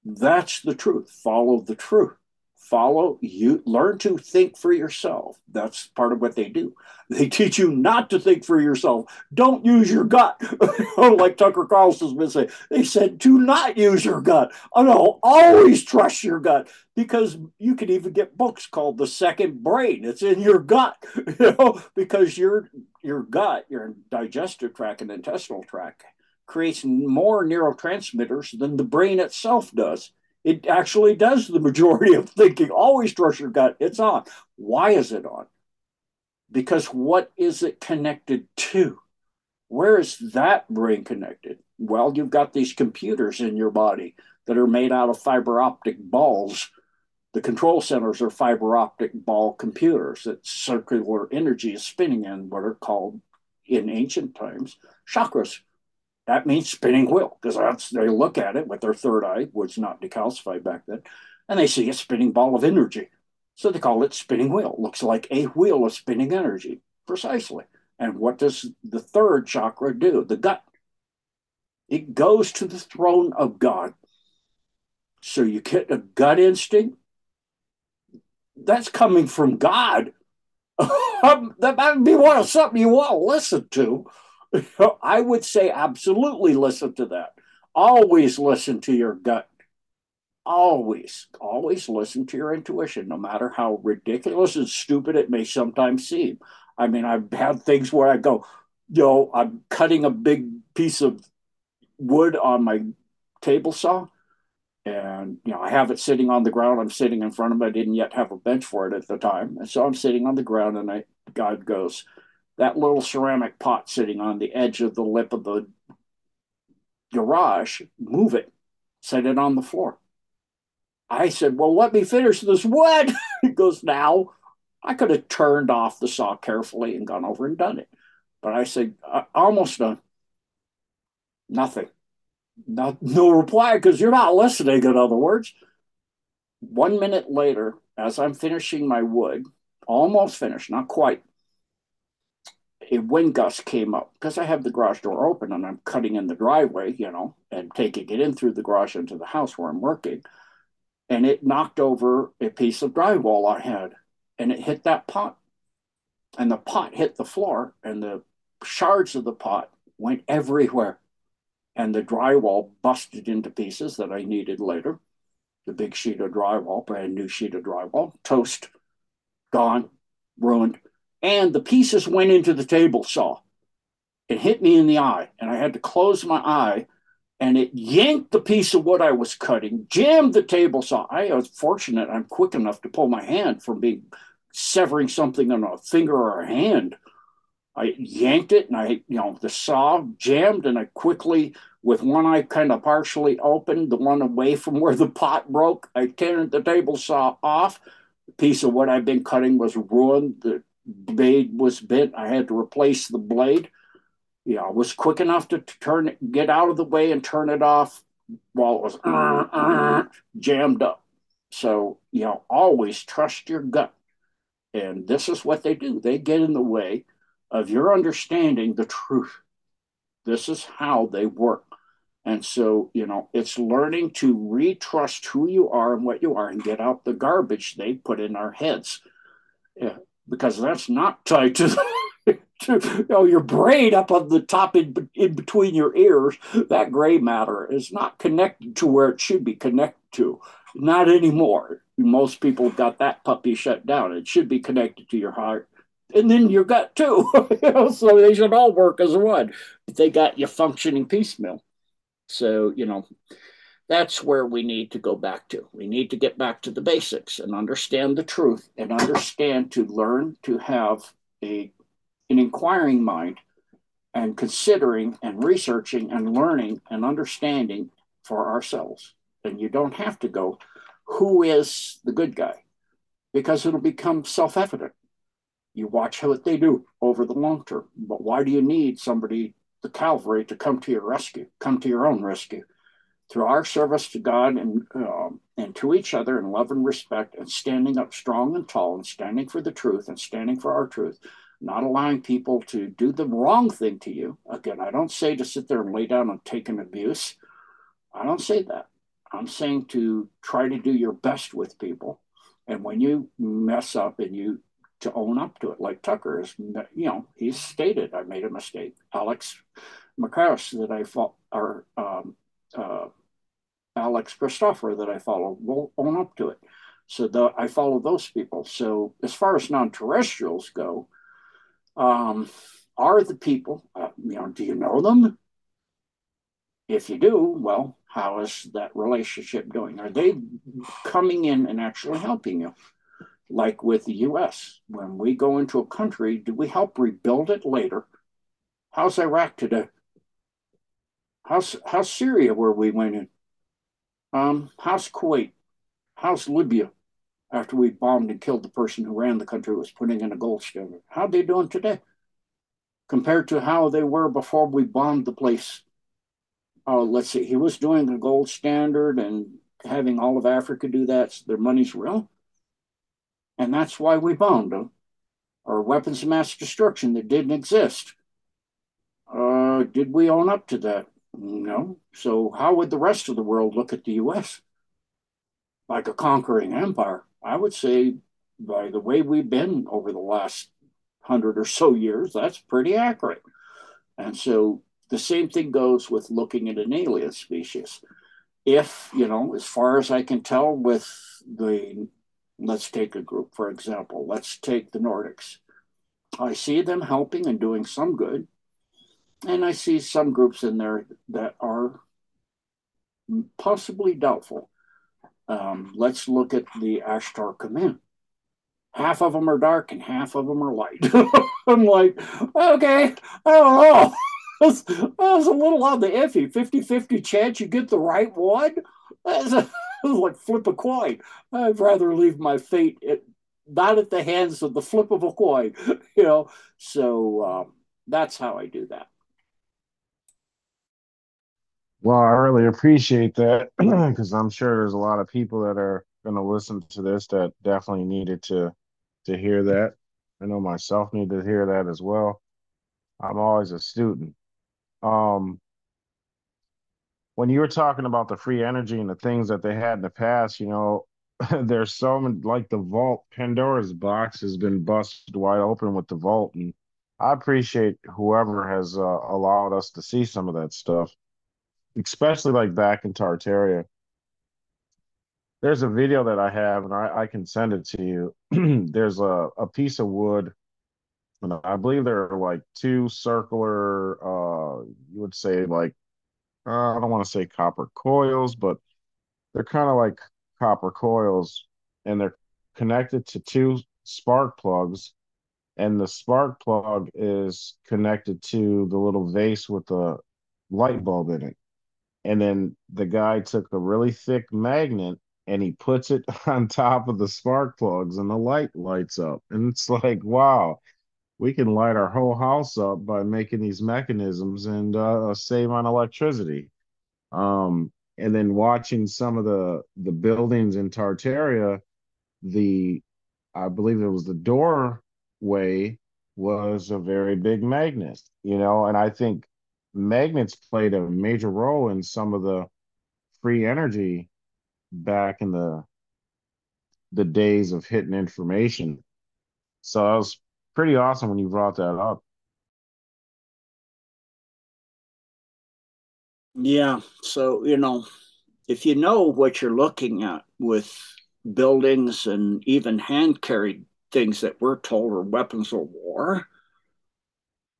That's the truth. Follow the truth. Follow you learn to think for yourself. That's part of what they do. They teach you not to think for yourself. Don't use your gut. like Tucker Carlson's been saying. They said to not use your gut. Oh no, always trust your gut because you can even get books called The Second Brain. It's in your gut, you know, because your your gut, your digestive tract and intestinal tract creates more neurotransmitters than the brain itself does. It actually does the majority of thinking. Always trust your gut. It's on. Why is it on? Because what is it connected to? Where is that brain connected? Well, you've got these computers in your body that are made out of fiber optic balls. The control centers are fiber optic ball computers that circular energy is spinning in what are called, in ancient times, chakras that means spinning wheel because that's they look at it with their third eye, which not decalcified back then, and they see a spinning ball of energy. So they call it spinning wheel. Looks like a wheel of spinning energy, precisely. And what does the third chakra do? The gut. It goes to the throne of God. So you get a gut instinct. That's coming from God. that might be one of something you want to listen to. I would say absolutely listen to that. Always listen to your gut. Always, always listen to your intuition, no matter how ridiculous and stupid it may sometimes seem. I mean, I've had things where I go, you know, I'm cutting a big piece of wood on my table saw, and you know, I have it sitting on the ground. I'm sitting in front of it. I didn't yet have a bench for it at the time, and so I'm sitting on the ground, and I God goes, that little ceramic pot sitting on the edge of the lip of the garage, move it, set it on the floor. I said, Well, let me finish this wood. he goes, Now, I could have turned off the saw carefully and gone over and done it. But I said, Almost done. Nothing. No, no reply because you're not listening, in other words. One minute later, as I'm finishing my wood, almost finished, not quite, a wind gust came up because I have the garage door open and I'm cutting in the driveway, you know, and taking it in through the garage into the house where I'm working. And it knocked over a piece of drywall I had and it hit that pot. And the pot hit the floor and the shards of the pot went everywhere. And the drywall busted into pieces that I needed later. The big sheet of drywall, brand new sheet of drywall, toast, gone, ruined and the pieces went into the table saw. It hit me in the eye, and I had to close my eye, and it yanked the piece of wood I was cutting, jammed the table saw. I was fortunate I'm quick enough to pull my hand from being severing something on a finger or a hand. I yanked it, and I, you know, the saw jammed, and I quickly, with one eye kind of partially open, the one away from where the pot broke, I turned the table saw off. The piece of wood I'd been cutting was ruined. The blade was bent. I had to replace the blade. Yeah, I was quick enough to, to turn it, get out of the way and turn it off while it was uh, uh, jammed up. So, you know, always trust your gut. And this is what they do they get in the way of your understanding the truth. This is how they work. And so, you know, it's learning to retrust who you are and what you are and get out the garbage they put in our heads. Yeah, because that's not tied to, to you know, your brain up on the top in, in between your ears. That gray matter is not connected to where it should be connected to. Not anymore. Most people got that puppy shut down. It should be connected to your heart and then your gut too. so they should all work as one. They got you functioning piecemeal. So, you know, that's where we need to go back to. We need to get back to the basics and understand the truth and understand to learn to have a an inquiring mind and considering and researching and learning and understanding for ourselves. And you don't have to go, who is the good guy? Because it'll become self evident. You watch what they do over the long term. But why do you need somebody, the cavalry, to come to your rescue, come to your own rescue? Through our service to God and, um, and to each other in love and respect, and standing up strong and tall, and standing for the truth, and standing for our truth, not allowing people to do the wrong thing to you. Again, I don't say to sit there and lay down and take an abuse. I don't say that. I'm saying to try to do your best with people. And when you mess up and you to own up to it, like Tucker is, you know, he's stated, I made a mistake. Alex McCarris that I fought, or um, uh, Alex Christopher that I follow will own up to it. So the, I follow those people. So as far as non-terrestrials go, um, are the people, uh, you know, do you know them? If you do, well, how is that relationship doing? Are they coming in and actually helping you? Like with the US, when we go into a country, do we help rebuild it later? How's Iraq today? How's, how's Syria where we went in? Um, how's Kuwait? How's Libya after we bombed and killed the person who ran the country was putting in a gold standard? How they doing today compared to how they were before we bombed the place? Oh, let's see. He was doing the gold standard and having all of Africa do that. So their money's real. And that's why we bombed them. or weapons of mass destruction that didn't exist. Uh, did we own up to that? No. So, how would the rest of the world look at the US? Like a conquering empire. I would say, by the way we've been over the last hundred or so years, that's pretty accurate. And so, the same thing goes with looking at an alien species. If, you know, as far as I can tell, with the, let's take a group, for example, let's take the Nordics. I see them helping and doing some good and I see some groups in there that are possibly doubtful. Um, let's look at the Ashtar Command. Half of them are dark and half of them are light. I'm like, okay, I don't know. That's, that's a little on the iffy 50 50 chance you get the right one. That's, a, like flip a coin. I'd rather leave my fate at, not at the hands of the flip of a coin, you know. So um, that's how I do that. Well, I really appreciate that because I'm sure there's a lot of people that are going to listen to this that definitely needed to to hear that. I know myself need to hear that as well. I'm always a student. Um, when you were talking about the free energy and the things that they had in the past, you know, there's so many like the vault, Pandora's box has been busted wide open with the vault, and I appreciate whoever has uh, allowed us to see some of that stuff especially like back in Tartaria. There's a video that I have, and I, I can send it to you. There's a, a piece of wood, and I believe there are like two circular, uh, you would say like, uh, I don't want to say copper coils, but they're kind of like copper coils, and they're connected to two spark plugs and the spark plug is connected to the little vase with the light bulb in it. And then the guy took a really thick magnet and he puts it on top of the spark plugs and the light lights up. And it's like, wow, we can light our whole house up by making these mechanisms and uh, save on electricity. Um, and then watching some of the the buildings in Tartaria, the I believe it was the doorway was a very big magnet, you know, and I think magnets played a major role in some of the free energy back in the the days of hidden information. So that was pretty awesome when you brought that up. Yeah. So, you know, if you know what you're looking at with buildings and even hand carried things that we're told are weapons of war,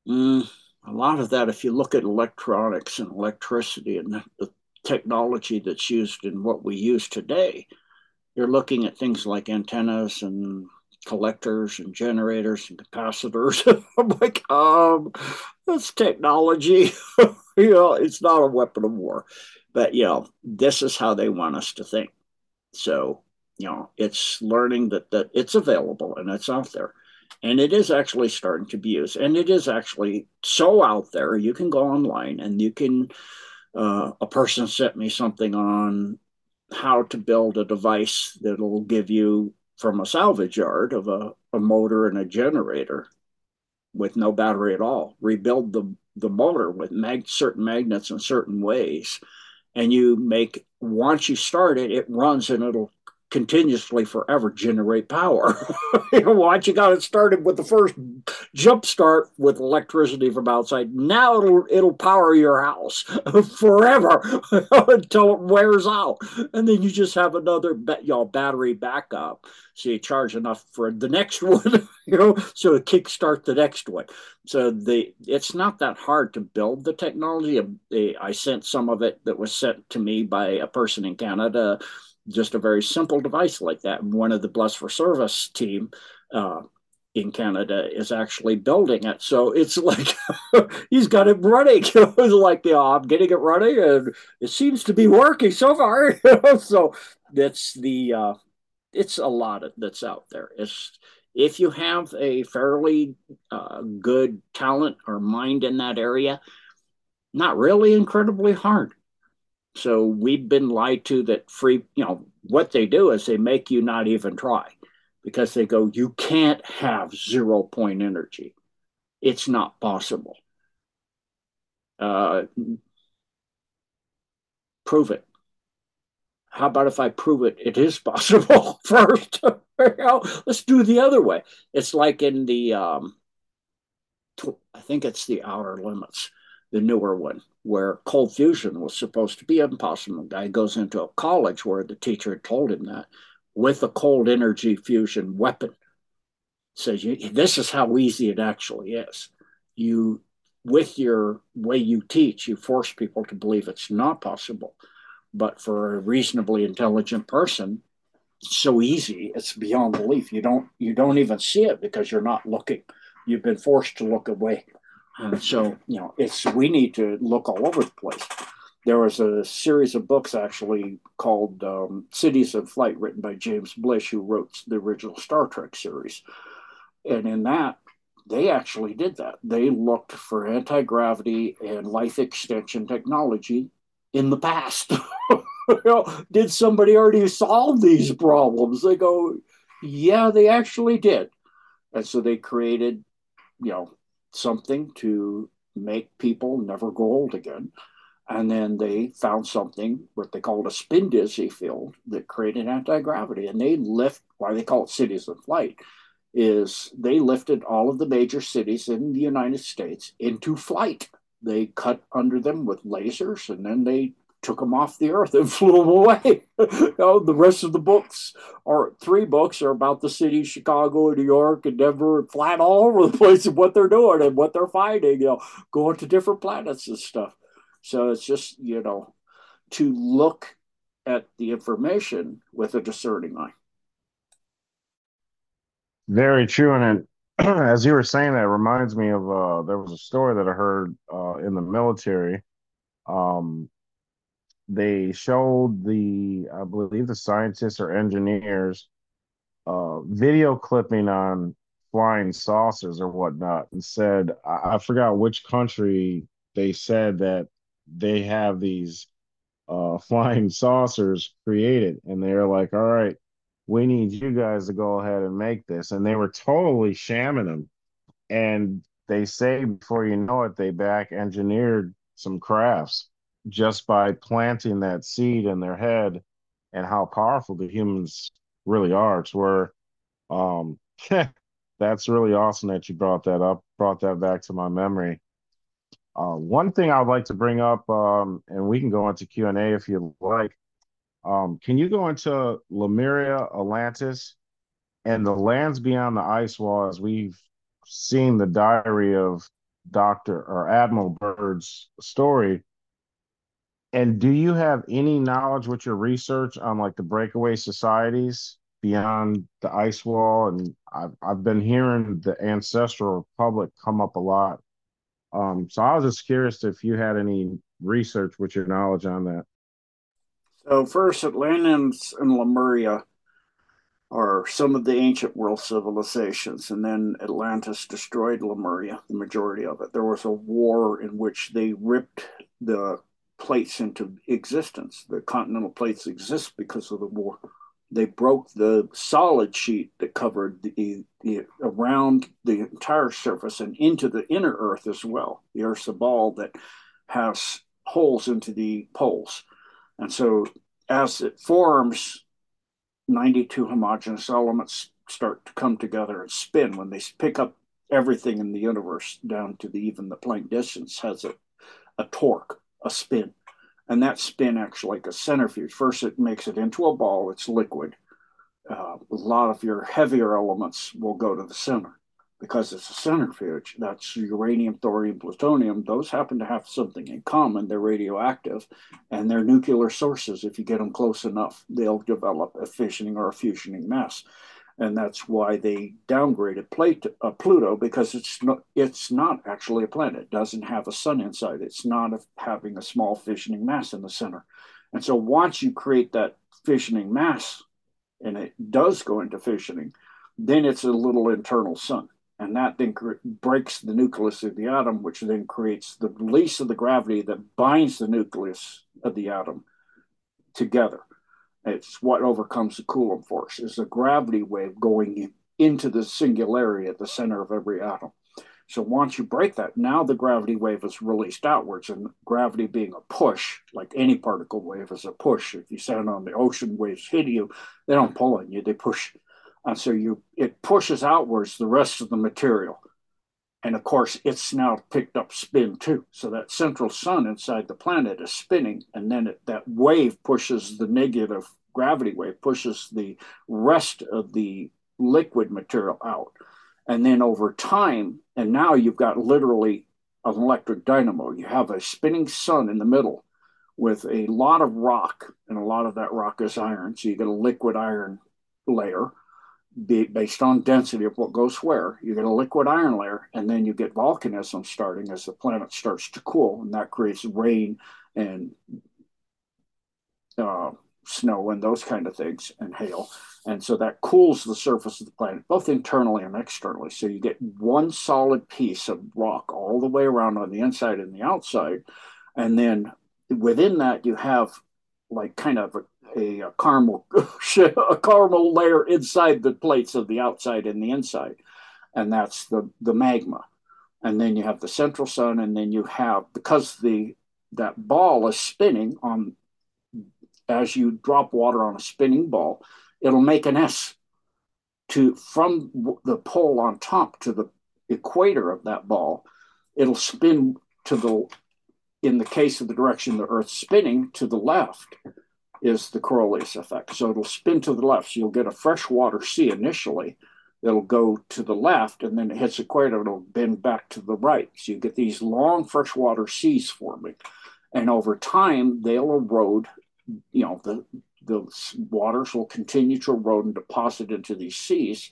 mm, a lot of that, if you look at electronics and electricity and the, technology that's used in what we use today, you're looking at things like antennas and collectors and generators and capacitors. I'm like, um, that's technology. you know, it's not a weapon of war. But, you know, this is how they want us to think. So, you know, it's learning that, that it's available and it's out there and it is actually starting to be used. And it is actually so out there you can go online and you can uh, a person sent me something on how to build a device that'll give you from a salvage yard of a, a motor and a generator with no battery at all. Rebuild the the motor with mag- certain magnets in certain ways. And you make once you start it it runs and it'll continuously forever generate power. you know, you got it started with the first jump start with electricity from outside, now it'll it'll power your house forever until it wears out, and then you just have another know, battery backup, so you charge enough for the next one, you know, so to kickstart the next one. So the it's not that hard to build the technology. I sent some of it that was sent to me by a person in Canada just a very simple device like that. And One of the Blessed for Service team uh, in Canada is actually building it. So it's like he's got it running. it's like, yeah, I'm getting it running and it seems to be working so far. so that's the, uh, it's a lot that's out there. It's, if you have a fairly uh, good talent or mind in that area, not really incredibly hard. So we've been lied to that free, you know, what they do is they make you not even try. because they go, you can't have zero point energy. It's not possible. Uh, prove it. How about if I prove it? It is possible first. let's do the other way. It's like in the, um, I think it's the outer limits, the newer one, where cold fusion was supposed to be impossible. Guy goes into a college where the teacher had told him that with a cold energy fusion weapon. Says this is how easy it actually is. You, with your way you teach, you force people to believe it's not possible. But for a reasonably intelligent person, it's so easy, it's beyond belief. You don't you don't even see it because you're not looking. You've been forced to look away. And so, you know, it's we need to look all over the place there was a series of books actually called um, Cities of Flight, written by James Blish, who wrote the original Star Trek series. And in that, they actually did that. They looked for anti gravity and life extension technology in the past. you know, did somebody already solve these problems? They go, yeah, they actually did. And so they created, you know, something to make people never go old again and then they found something, what they called a spin dizzy field that created anti gravity. And they lift, why they call it cities of flight, is they lifted all of the major cities in the United States into flight. They cut under them with lasers and then they took them off the earth and flew them away. you know, the rest of the books are three books are about the city, Chicago, New York, and Denver, and flat all over the place and what they're doing and what they're finding, you know, going to different planets and stuff. So it's just, you know, to look at the information with a discerning eye. Very true. And as you were saying, that reminds me of uh, there was a story that I heard uh, in the military. Um, they showed the, I believe, the scientists or engineers uh, video clipping on flying saucers or whatnot, and said, I, I forgot which country they said that they have these uh, flying saucers created, and they're like, "All right, we need you guys to go ahead and make this," and they were totally shamming them. And they say before you know it, they back engineered some crafts just by planting that seed in their head and how powerful the humans really are. It's where um that's really awesome that you brought that up, brought that back to my memory. Uh, one thing I would like to bring up, um, and we can go into Q and A if you'd like. Um, can you go into Lemuria, Atlantis, and the lands beyond the ice wall? As we've seen the diary of Doctor or Admiral Byrd's story. And do you have any knowledge with your research on like the breakaway societies beyond the ice wall? And I've I've been hearing the ancestral republic come up a lot um, so I was just curious if you had any research with your knowledge on that. So first, Atlantis and Lemuria are some of the ancient world civilizations, and then Atlantis destroyed Lemuria, the majority of it. There was a war in which they ripped the plates into existence. The continental plates exist because of the war they broke the solid sheet that covered the, the, around the entire surface and into the inner earth as well. The earth's a ball that has holes into the poles. And so as it forms, 92 homogeneous elements start to come together and spin when they pick up everything in the universe down to the even the Planck distance has a, a torque, a spin and that spin acts like a centrifuge. First, it makes it into a ball, it's liquid. Uh, a lot of your heavier elements will go to the center because it's a centrifuge. That's uranium, thorium, plutonium. Those happen to have something in common. They're radioactive and they're nuclear sources. If you get them close enough, they'll develop a fissioning or a fusioning mass and that's why they downgraded Plato, uh, Pluto because it's not it's not actually a planet. It doesn't have a sun inside. It's not a, having a small fissioning mass in the center. And so once you create that fissioning mass, and it does go into fissioning, then it's a little internal sun, and that then breaks the nucleus of the atom, which then creates the release of the gravity that binds the nucleus of the atom together It's what overcomes the Coulomb force is a gravity wave going into the singularity at the center of every atom. So once you break that, now the gravity wave is released outwards, and gravity being a push, like any particle wave is a push. If you stand on the ocean, waves hit you, they don't pull on you, they push. And so you it pushes outwards the rest of the material. And of course, it's now picked up spin too. So that central sun inside the planet is spinning, and then it, that wave pushes the negative gravity wave, pushes the rest of the liquid material out. And then over time, and now you've got literally an electric dynamo. You have a spinning sun in the middle with a lot of rock, and a lot of that rock is iron. So you get a liquid iron layer based on density of what goes where. You get a liquid iron layer, and then you get volcanism starting as the planet starts to cool, and that creates rain and uh, snow and those kind of things and hail. And so that cools the surface of the planet, both internally and externally. So you get one solid piece of rock all the way around on the inside and the outside. And then within that, you have like kind of a, a, a caramel a caramel layer inside the plates of the outside and the inside. And that's the, the magma. And then you have the central sun, and then you have because the that ball is spinning on as you drop water on a spinning ball, it'll make an S to from the pole on top to the equator of that ball. It'll spin to the, in the case of the direction the Earth's spinning, to the left is the Coriolis effect. So it'll spin to the left. So you'll get a freshwater sea initially. It'll go to the left and then it hits the equator, it'll bend back to the right. So you get these long freshwater seas forming. And over time, they'll erode you know, the, the waters will continue to erode and deposit into these seas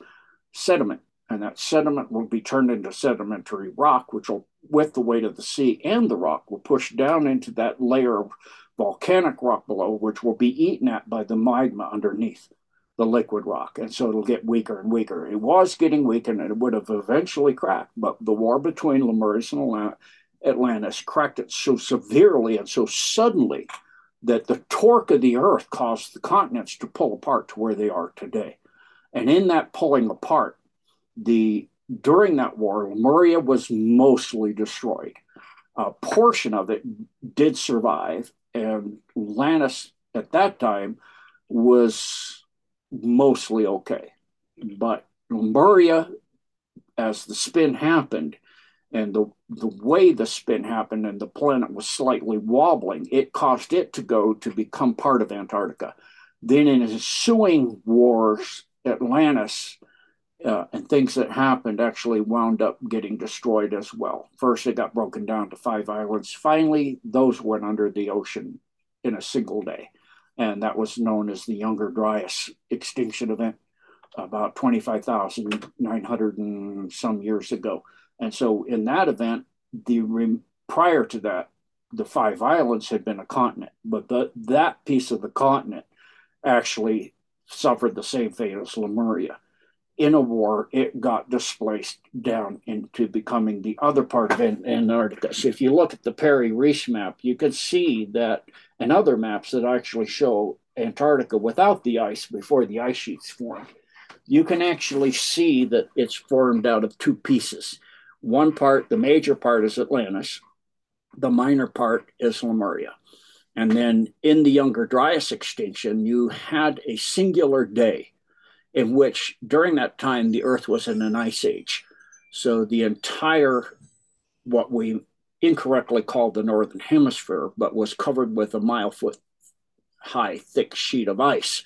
sediment. And that sediment will be turned into sedimentary rock, which will, with the weight of the sea and the rock, will push down into that layer of volcanic rock below, which will be eaten at by the magma underneath the liquid rock. And so it'll get weaker and weaker. It was getting weak and it would have eventually cracked. But the war between Lemurius and Atlantis cracked it so severely and so suddenly that the torque of the earth caused the continents to pull apart to where they are today. And in that pulling apart, the during that war, Lemuria was mostly destroyed. A portion of it did survive, and Atlantis at that time was mostly okay. But Lemuria, as the spin happened, and the the way the spin happened and the planet was slightly wobbling, it caused it to go to become part of Antarctica. Then in ensuing wars, Atlantis uh, and things that happened actually wound up getting destroyed as well. First, it got broken down to five islands. Finally, those went under the ocean in a single day. And that was known as the Younger Dryas extinction event about 25,900 and some years ago. And so in that event, the prior to that, the five islands had been a continent, but the, that piece of the continent actually suffered the same fate as Lemuria. In a war, it got displaced down into becoming the other part of Antarctica. So if you look at the Piri Reis map, you can see that, and other maps that actually show Antarctica without the ice before the ice sheets formed, you can actually see that it's formed out of two pieces one part, the major part is Atlantis, the minor part is Lemuria. And then in the Younger Dryas extinction, you had a singular day in which during that time the Earth was in an ice age. So the entire, what we incorrectly called the Northern Hemisphere, but was covered with a mile foot high, thick sheet of ice,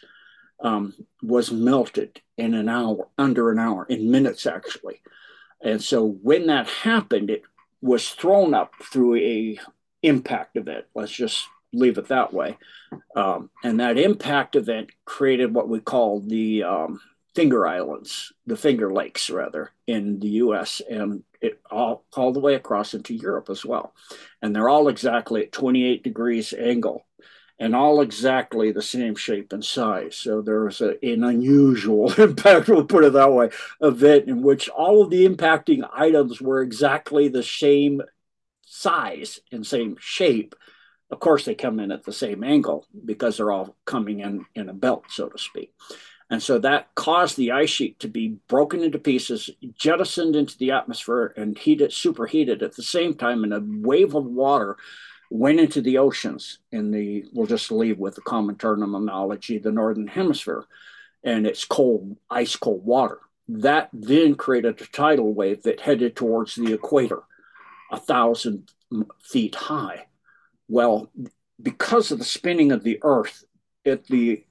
um, was melted in an hour, under an hour, in minutes actually. And so when that happened, it was thrown up through a impact event. Let's just leave it that way. Um, and that impact event created what we call the um, Finger Islands, the Finger Lakes, rather, in the U.S. and it all all the way across into Europe as well. And they're all exactly at 28 degrees angle and all exactly the same shape and size. So there was a, an unusual impact, we'll put it that way, event in which all of the impacting items were exactly the same size and same shape Of course, they come in at the same angle because they're all coming in in a belt, so to speak. And so that caused the ice sheet to be broken into pieces, jettisoned into the atmosphere, and heated, superheated at the same time. And a wave of water went into the oceans in the, we'll just leave with the common terminology, the Northern Hemisphere. And it's cold, ice cold water. That then created a tidal wave that headed towards the equator, a thousand feet high. Well, because of the spinning of the Earth at the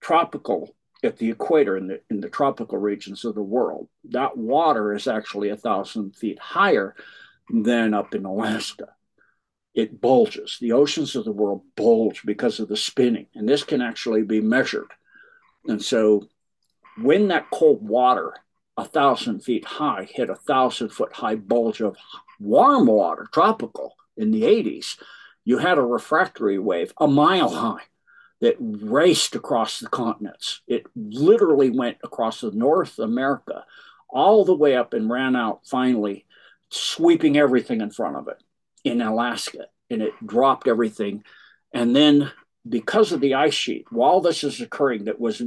tropical at the equator in the in the tropical regions of the world, that water is actually a thousand feet higher than up in Alaska. It bulges. The oceans of the world bulge because of the spinning, and this can actually be measured. And so, when that cold water, a thousand feet high, hit a thousand foot high bulge of warm water, tropical, in the 80s, you had a refractory wave a mile high that raced across the continents. It literally went across the North America all the way up and ran out finally, sweeping everything in front of it in Alaska. And it dropped everything. And then, because of the ice sheet, while this is occurring, that was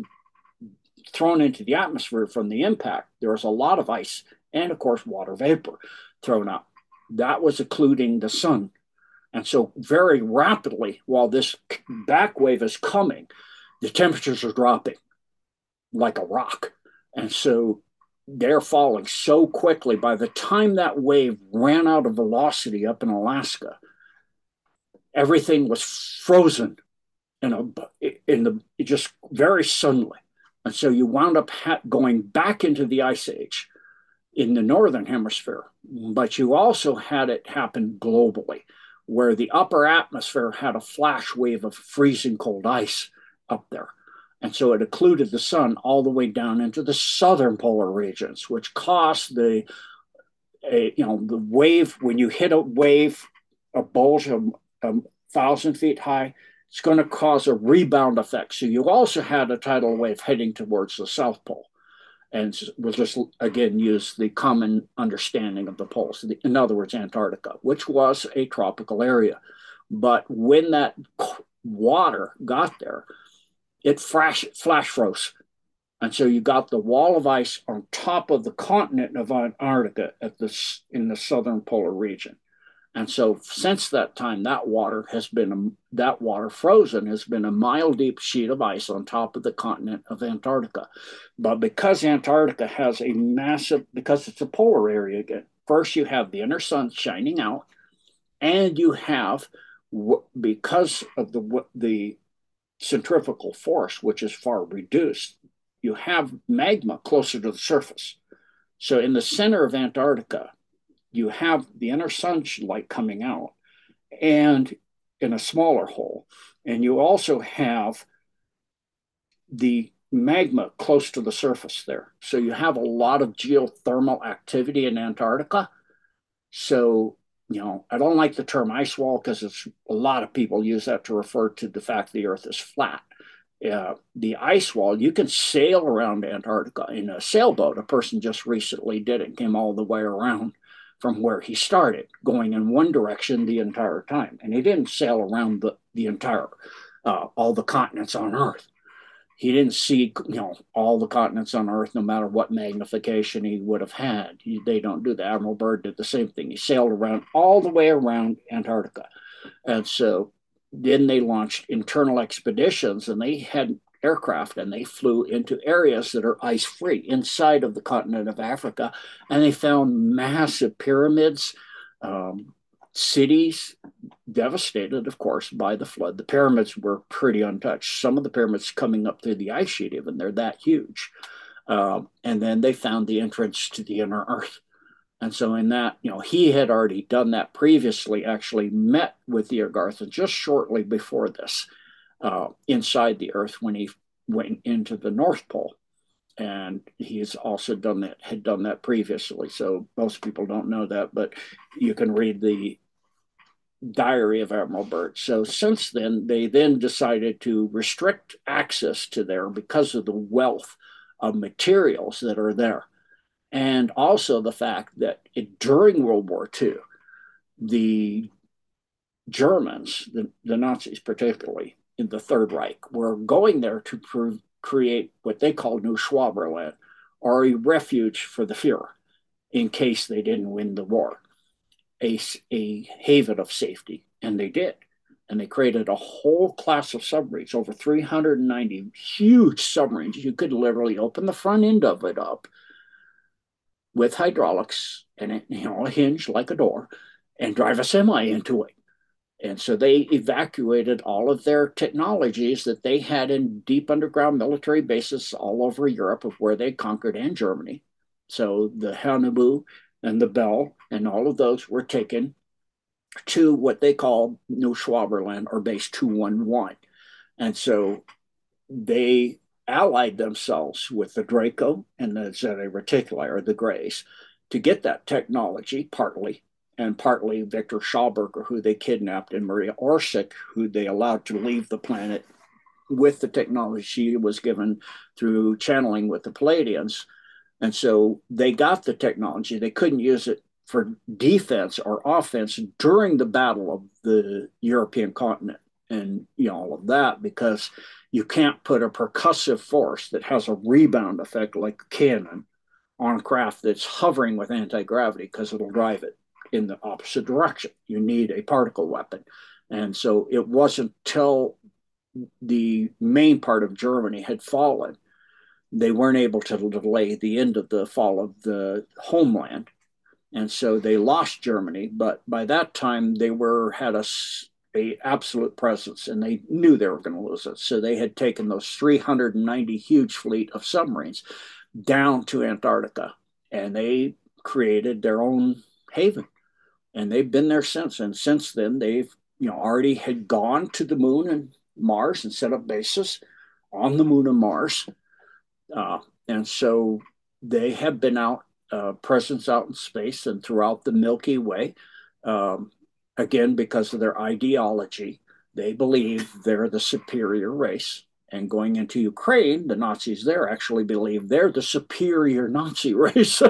thrown into the atmosphere from the impact, there was a lot of ice and, of course, water vapor thrown up. That was occluding the sun and so, very rapidly, while this back wave is coming, the temperatures are dropping like a rock. And so, they're falling so quickly. By the time that wave ran out of velocity up in Alaska, everything was frozen in a in the just very suddenly, and so you wound up going back into the ice age in the northern hemisphere. But you also had it happen globally where the upper atmosphere had a flash wave of freezing cold ice up there. And so it occluded the sun all the way down into the southern polar regions, which caused the, a, you know, the wave, when you hit a wave, a bulge of a thousand feet high, it's going to cause a rebound effect. So you also had a tidal wave heading towards the South Pole and we'll just again use the common understanding of the poles. In other words, Antarctica, which was a tropical area. But when that water got there, it flash, flash froze. And so you got the wall of ice on top of the continent of Antarctica at this in the southern polar region. And so since that time, that water has been um, that water frozen has been a mile deep sheet of ice on top of the continent of Antarctica. But because Antarctica has a massive, because it's a polar area again, first you have the inner sun shining out, and you have because of the the centrifugal force, which is far reduced, you have magma closer to the surface. So in the center of Antarctica, you have the inner sunlight coming out and in a smaller hole. And you also have the magma close to the surface there. So you have a lot of geothermal activity in Antarctica. So, you know, I don't like the term ice wall because it's a lot of people use that to refer to the fact the earth is flat. Uh, the ice wall, you can sail around Antarctica in a sailboat. A person just recently did it, came all the way around from where he started, going in one direction the entire time. And he didn't sail around the, the entire, uh, all the continents on Earth. He didn't see, you know, all the continents on Earth, no matter what magnification he would have had. He, they don't do that. Admiral Byrd did the same thing. He sailed around all the way around Antarctica. And so then they launched internal expeditions and they had aircraft and they flew into areas that are ice free inside of the continent of Africa. And they found massive pyramids, um, cities devastated, of course, by the flood. The pyramids were pretty untouched. Some of the pyramids coming up through the ice sheet, even they're that huge. Um, and then they found the entrance to the inner earth. And so, in that, you know, he had already done that previously, actually met with the Agartha just shortly before this uh, inside the Earth when he went into the North Pole. And he's also done that, had done that previously. So most people don't know that, but you can read the diary of Admiral Byrd. So since then, they then decided to restrict access to there because of the wealth of materials that are there. And also the fact that it, during World War II, the Germans, the, the Nazis particularly, in the Third Reich, were going there to create what they called New Schwabenland, or a refuge for the Fuhrer in case they didn't win the war, a, a haven of safety. And they did. And they created a whole class of submarines, over 390 huge submarines. You could literally open the front end of it up with hydraulics and it, you know, a hinge like a door and drive a semi into it. And so they evacuated all of their technologies that they had in deep underground military bases all over Europe of where they conquered and Germany. So the Haunebu and the Bell and all of those were taken to what they call New Schwabenland or Base 211. And so they allied themselves with the Draco and the Zeta Reticuli or the Greys to get that technology partly and partly Victor Schauberger, who they kidnapped, and Maria Orsic, who they allowed to leave the planet with the technology she was given through channeling with the Pleiadians. And so they got the technology. They couldn't use it for defense or offense during the battle of the European continent and you know all of that because you can't put a percussive force that has a rebound effect like a cannon on a craft that's hovering with anti-gravity because it'll drive it in the opposite direction. You need a particle weapon. And so it wasn't till the main part of Germany had fallen, they weren't able to delay the end of the fall of the homeland. And so they lost Germany, but by that time they were had a, a absolute presence and they knew they were going to lose it. So they had taken those 390 huge fleet of submarines down to Antarctica and they created their own haven and they've been there since. And since then, they've you know already had gone to the moon and Mars and set up bases on the moon and Mars, uh, and so they have been out uh, presence out in space and throughout the Milky Way. Um, again, because of their ideology, they believe they're the superior race and going into Ukraine, the Nazis there actually believe they're the superior Nazi race.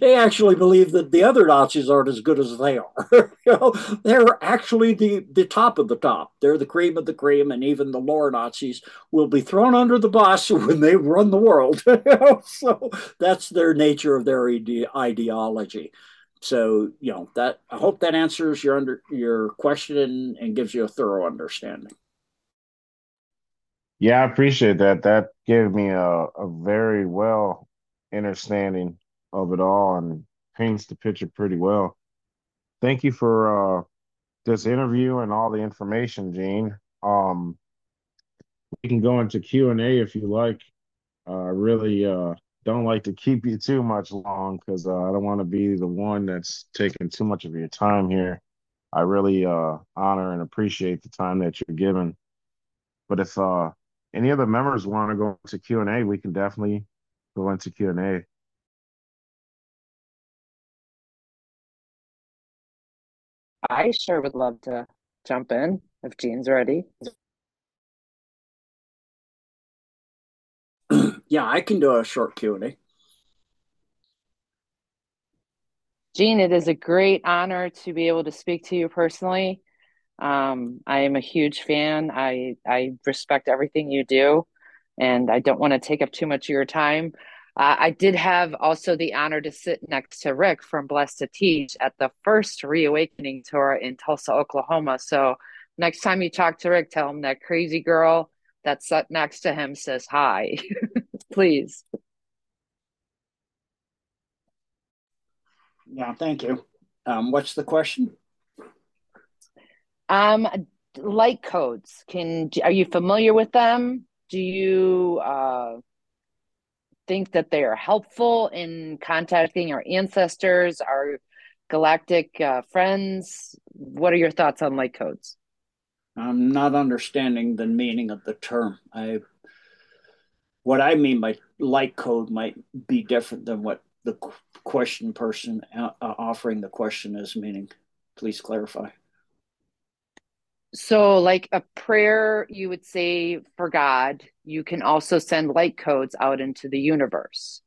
they actually believe that the other Nazis aren't as good as they are. you know, they're actually the, the top of the top. They're the cream of the cream, and even the lower Nazis will be thrown under the bus when they run the world. you know? So that's their nature of their ide- ideology. So you know that I hope that answers your under your question and gives you a thorough understanding. Yeah, I appreciate that. That gave me a, a very well understanding of it all and paints the picture pretty well. Thank you for uh, this interview and all the information, Gene. Um, we can go into Q and A if you like. Uh, I really uh, don't like to keep you too much long because uh, I don't want to be the one that's taking too much of your time here. I really uh, honor and appreciate the time that you're given. But if uh, any other members want to go into Q and A, we can definitely go into Q and A. I sure would love to jump in if Gene's ready. yeah, I can do a short Q and A. Gene, it is a great honor to be able to speak to you personally. Um, I am a huge fan. I I respect everything you do, and I don't want to take up too much of your time. Uh, I did have also the honor to sit next to Rick from Blessed to Teach at the first Reawakening tour in Tulsa, Oklahoma. So next time you talk to Rick, tell him that crazy girl that sat next to him says hi, please. Yeah, thank you. Um, what's the question? Um, light codes. Can are you familiar with them? Do you uh, think that they are helpful in contacting our ancestors, our galactic uh, friends? What are your thoughts on light codes? I'm not understanding the meaning of the term. I what I mean by light code might be different than what the question person uh, offering the question is meaning. Please clarify. So, like a prayer you would say for God, you can also send light codes out into the universe.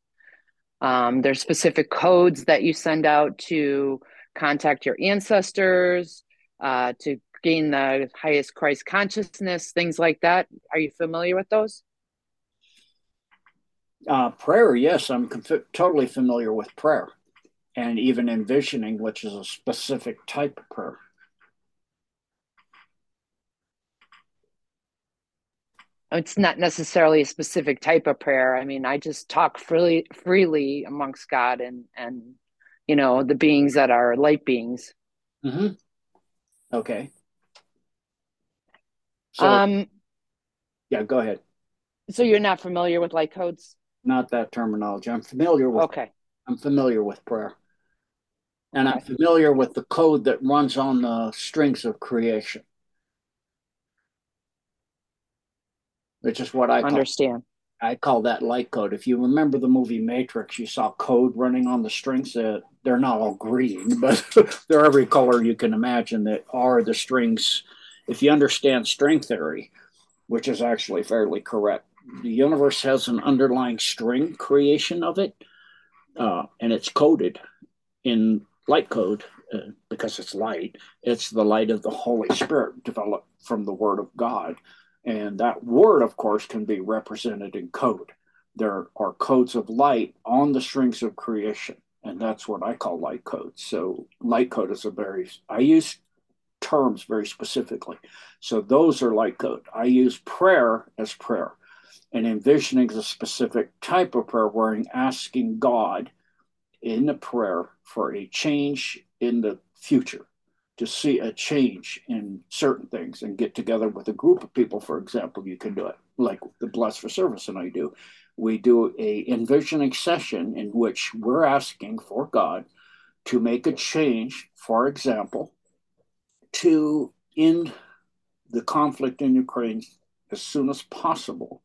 Um, there's specific codes that you send out to contact your ancestors, uh, to gain the highest Christ consciousness, things like that. Are you familiar with those? Uh, prayer, yes, I'm totally familiar with prayer and even envisioning, which is a specific type of prayer. It's not necessarily a specific type of prayer. I mean, I just talk freely freely amongst God and and you know the beings that are light beings. Mm-hmm. Okay. So, um. Yeah, go ahead. So you're not familiar with light codes? Not that terminology. I'm familiar with. Okay. I'm familiar with prayer. And I'm familiar with the code that runs on the strings of creation. Which is what I understand. Call, I call that light code. If you remember the movie Matrix, you saw code running on the strings. That they're not all green, but they're every color you can imagine that are the strings. If you understand string theory, which is actually fairly correct, the universe has an underlying string creation of it, uh, and it's coded in light code uh, because it's light. It's the light of the Holy Spirit developed from the Word of God. And that word, of course, can be represented in code. There are codes of light on the strings of creation, and that's what I call light code. So, light code is a very, I use terms very specifically. So, those are light code. I use prayer as prayer, and envisioning is a specific type of prayer where asking God in the prayer for a change in the future, to see a change in certain things and get together with a group of people, for example, you can do it, like the Blessed for Service and I do. We do a envisioning session in which we're asking for God to make a change, for example, to end the conflict in Ukraine as soon as possible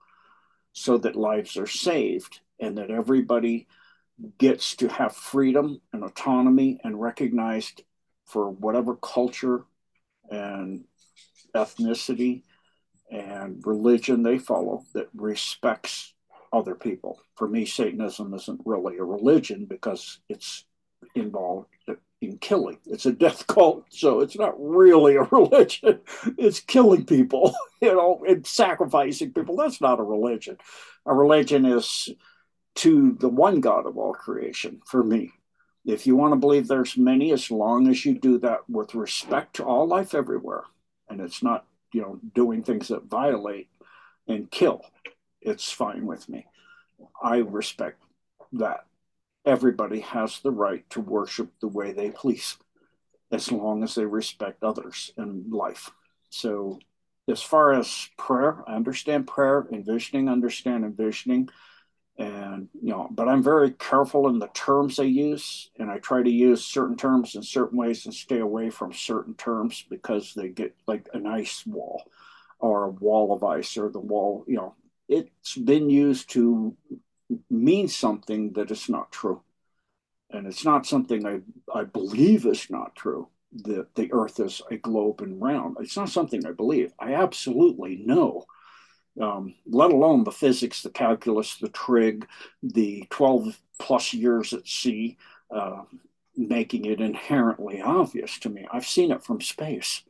so that lives are saved and that everybody gets to have freedom and autonomy and recognized for whatever culture and ethnicity and religion they follow that respects other people. For me, Satanism isn't really a religion because it's involved in killing. It's a death cult, so it's not really a religion. It's killing people, you know, and sacrificing people. That's not a religion. A religion is to the one God of all creation for me. If you want to believe there's many, as long as you do that with respect to all life everywhere, and it's not, you know, doing things that violate and kill, it's fine with me. I respect that. Everybody has the right to worship the way they please, as long as they respect others in life. So, as far as prayer, I understand prayer, envisioning, understand envisioning and you know but i'm very careful in the terms i use and i try to use certain terms in certain ways and stay away from certain terms because they get like an ice wall or a wall of ice or the wall you know it's been used to mean something that is not true. And it's not something i i believe is not true that the earth is a globe and round. It's not something i believe. I absolutely know um, let alone the physics, the calculus, the trig, the 12 plus years at sea, uh, making it inherently obvious to me. I've seen it from space.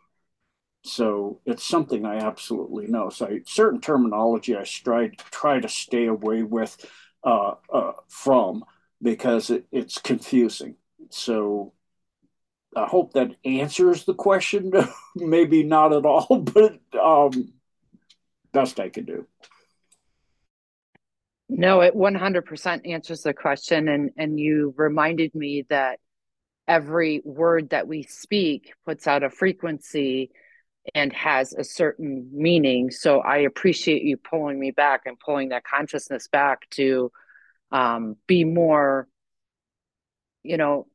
So it's something I absolutely know. So I, certain terminology I try, try to stay away with uh, uh, from because it, it's confusing. So I hope that answers the question. Maybe not at all, but um, best I could do. No, it 100% answers the question. And, and you reminded me that every word that we speak puts out a frequency and has a certain meaning. So I appreciate you pulling me back and pulling that consciousness back to um, be more, you know,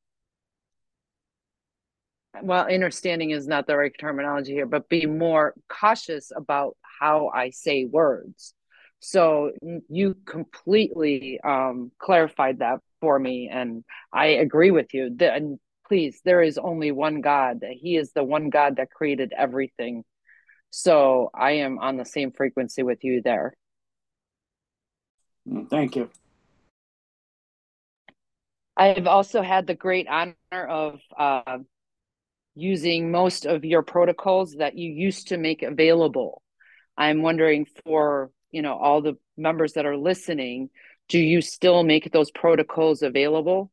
well, understanding is not the right terminology here, but be more cautious about how I say words. So you completely um, clarified that for me, and I agree with you. And please, there is only one God. He is the one God that created everything. So I am on the same frequency with you there. Mm, thank you. I've also had the great honor of uh, using most of your protocols that you used to make available. I'm wondering for, you know, all the members that are listening, do you still make those protocols available?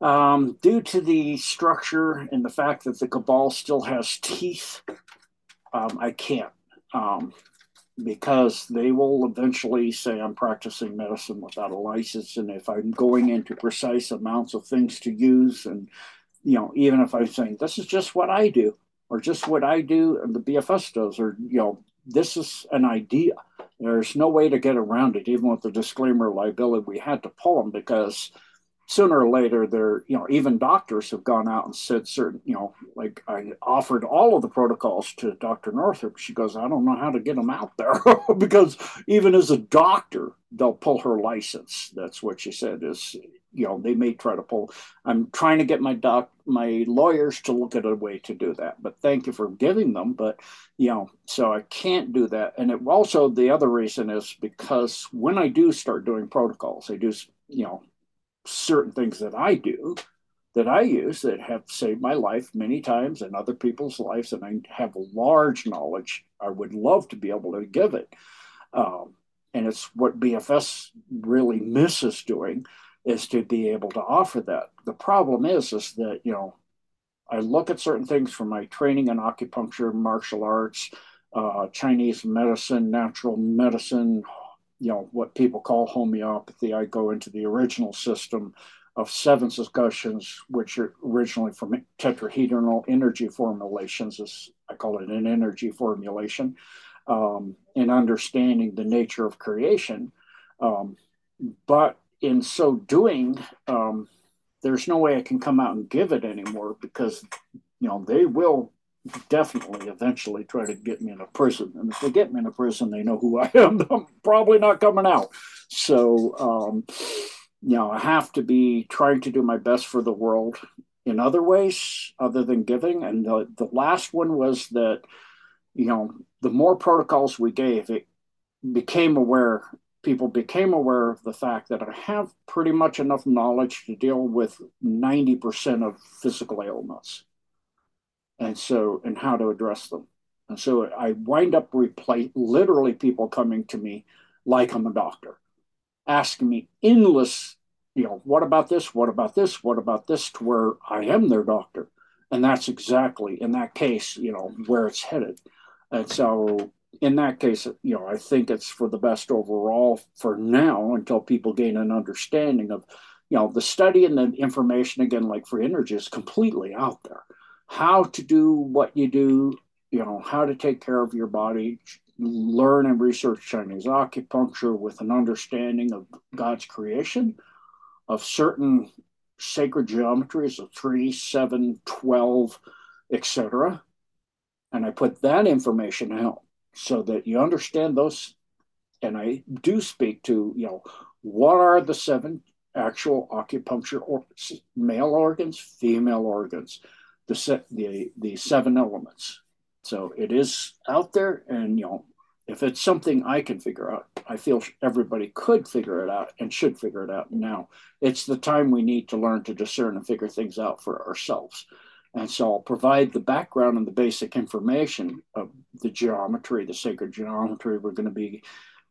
Um, due to the structure and the fact that the cabal still has teeth, um, I can't um, because they will eventually say I'm practicing medicine without a license, and if I'm going into precise amounts of things to use, and you know, even if I'm saying this is just what I do, or just what I do, and the BFS does, or you know, this is an idea. There's no way to get around it, even with the disclaimer liability. We had to pull them because sooner or later there you know even doctors have gone out and said certain you know like i offered all of the protocols to dr northrup she goes i don't know how to get them out there. Because even as a doctor they'll pull her license. That's what she said is you know they may try to pull. I'm trying to get my doc my lawyers to look at a way to do that but thank you for giving them but you know so i can't do that. And it also the other reason is because when i do start doing protocols i do you know certain things that I do that I use that have saved my life many times and other people's lives, and I have large knowledge. I would love to be able to give it. Um, and it's what BFS really misses doing is to be able to offer that. The problem is, is that, you know, I look at certain things from my training in acupuncture, martial arts, uh, Chinese medicine, natural medicine, you know what people call homeopathy. I go into the original system of seven discussions, which are originally from tetrahedral energy formulations, as I call it an energy formulation, um, in understanding the nature of creation. Um, but in so doing, um, there's no way I can come out and give it anymore because you know they will definitely eventually try to get me in a prison. And if they get me in a prison, they know who I am. I'm probably not coming out. So, um, you know, I have to be trying to do my best for the world in other ways other than giving. And the, the last one was that, you know, the more protocols we gave, it became aware, people became aware of the fact that I have pretty much enough knowledge to deal with 90% of physical ailments and so and how to address them. And so I wind up replace literally people coming to me like I'm a doctor, asking me endless, you know, what about this? What about this? What about this? To where I am their doctor. And that's exactly in that case, you know, where it's headed. And so in that case, you know, I think it's for the best overall for now until people gain an understanding of, you know, the study and the information again, like free energy is completely out there how to do what you do, you know, how to take care of your body, learn and research Chinese acupuncture with an understanding of God's creation, of certain sacred geometries of 3, 7, 12, etc. And I put that information out so that you understand those. And I do speak to, you know, what are the seven actual acupuncture or male organs, female organs? The the the seven elements. So it is out there, and you know, if it's something I can figure out, I feel everybody could figure it out and should figure it out now. It's the time we need to learn to discern and figure things out for ourselves. And so I'll provide the background and the basic information of the geometry, the sacred geometry. We're going to be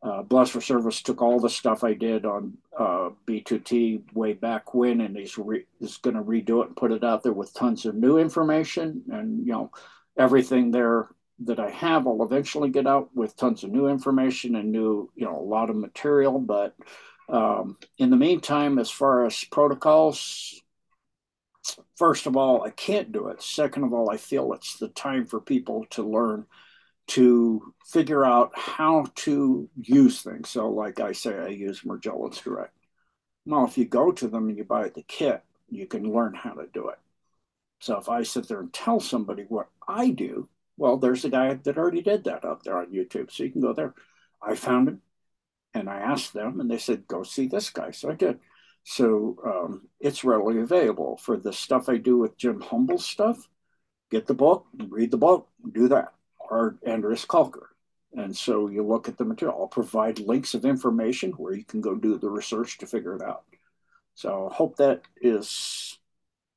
uh, Blessed for Service took all the stuff I did on uh, B2T way back when, and he's re- is going to redo it and put it out there with tons of new information. And you know, everything there that I have, I'll eventually get out with tons of new information and new, you know, a lot of material. But um, in the meantime, as far as protocols, first of all, I can't do it. Second of all, I feel it's the time for people to learn to figure out how to use things. So, like I say, I use Morgellons Direct. Well, if you go to them and you buy the kit, you can learn how to do it. So, if I sit there and tell somebody what I do, well, there's a guy that already did that out there on YouTube. So, you can go there. I found him and I asked them, and they said, go see this guy. So, I did. So, um, it's readily available for the stuff I do with Jim Humble stuff. Get the book, read the book, do that are Andreas Kalcker. And so you look at the material. I'll provide links of information where you can go do the research to figure it out. So I hope that is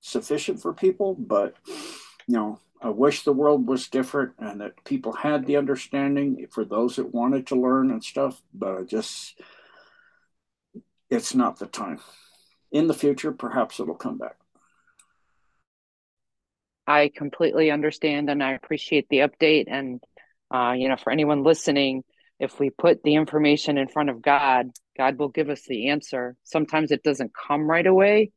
sufficient for people, but you know, I wish the world was different and that people had the understanding for those that wanted to learn and stuff, but I just it's not the time. In the future, perhaps it'll come back. I completely understand and I appreciate the update. And, uh, you know, for anyone listening, if we put the information in front of God, God will give us the answer. Sometimes it doesn't come right away,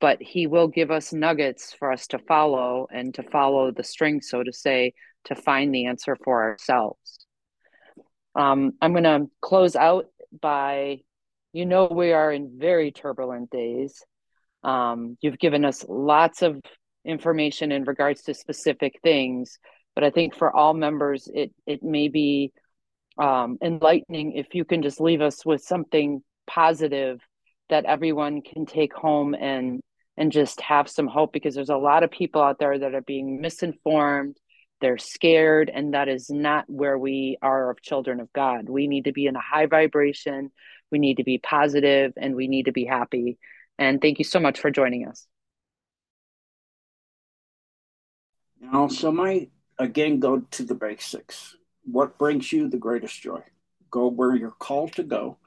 but He will give us nuggets for us to follow and to follow the string, so to say, to find the answer for ourselves. Um, I'm going to close out by you know, we are in very turbulent days. Um, you've given us lots of information in regards to specific things, but I think for all members, it it may be um, enlightening if you can just leave us with something positive that everyone can take home and and just have some hope because there's a lot of people out there that are being misinformed they're scared and that is not where we are of children of god. We need to be in a high vibration we need to be positive and we need to be happy. And thank you so much for joining us now so my again go to the basics what brings you the greatest joy go where you're called to go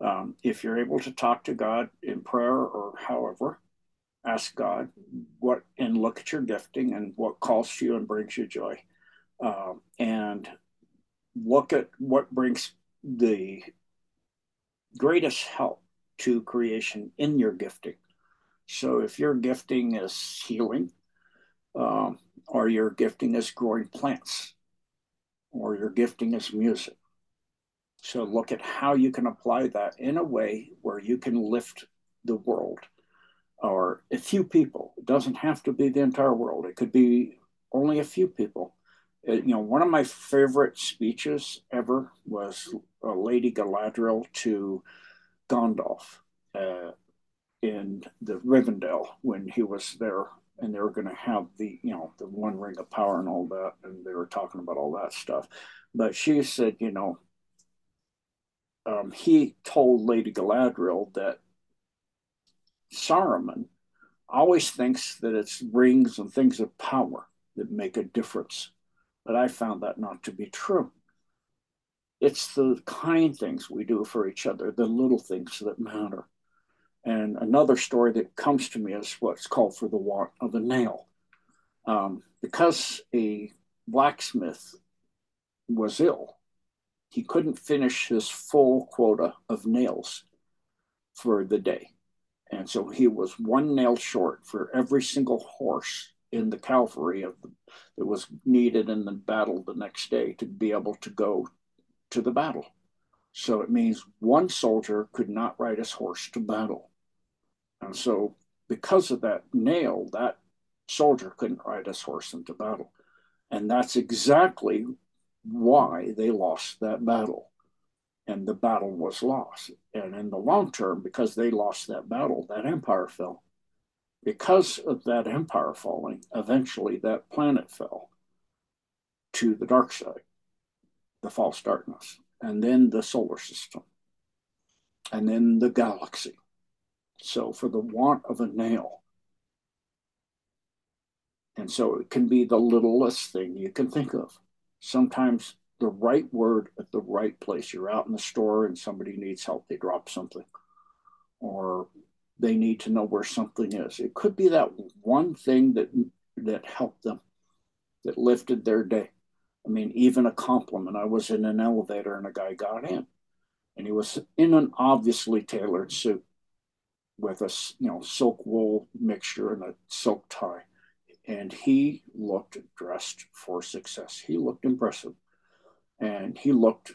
um, if you're able to talk to god in prayer or however ask God what and look at your gifting and what calls you and brings you joy. Um, and look at what brings the greatest help to creation in your gifting. So if your gifting is healing, um, or your gifting is growing plants, or your gifting is music. So look at how you can apply that in a way where you can lift the world or a few people. It doesn't have to be the entire world. It could be only a few people. It, you know, one of my favorite speeches ever was uh, Lady Galadriel to Gandalf uh, in the Rivendell when he was there, and they were going to have the you know the One Ring of Power and all that, and they were talking about all that stuff. But she said, you know, um, he told Lady Galadriel that Saruman always thinks that it's rings and things of power that make a difference. But I found that not to be true. It's the kind things we do for each other, the little things that matter. And another story that comes to me is what's called for the want of a nail. Um, because a blacksmith was ill, he couldn't finish his full quota of nails for the day. And so he was one nail short for every single horse in the cavalry of the, that was needed in the battle the next day to be able to go to the battle. So it means one soldier could not ride his horse to battle. And so, because of that nail, that soldier couldn't ride his horse into battle. And that's exactly why they lost that battle and the battle was lost. And in the long term, because they lost that battle, that empire fell. Because of that empire falling, eventually that planet fell to the dark side, the false darkness, and then the solar system, and then the galaxy. So, for the want of a nail, and so it can be the littlest thing you can think of. Sometimes the right word at the right place. You're out in the store and somebody needs help, they drop something, or they need to know where something is. It could be that one thing that that helped them, that lifted their day. I mean, even a compliment. I was in an elevator and a guy got in, and he was in an obviously tailored suit with a you know silk wool mixture and a silk tie, and he looked dressed for success. He looked impressive and he looked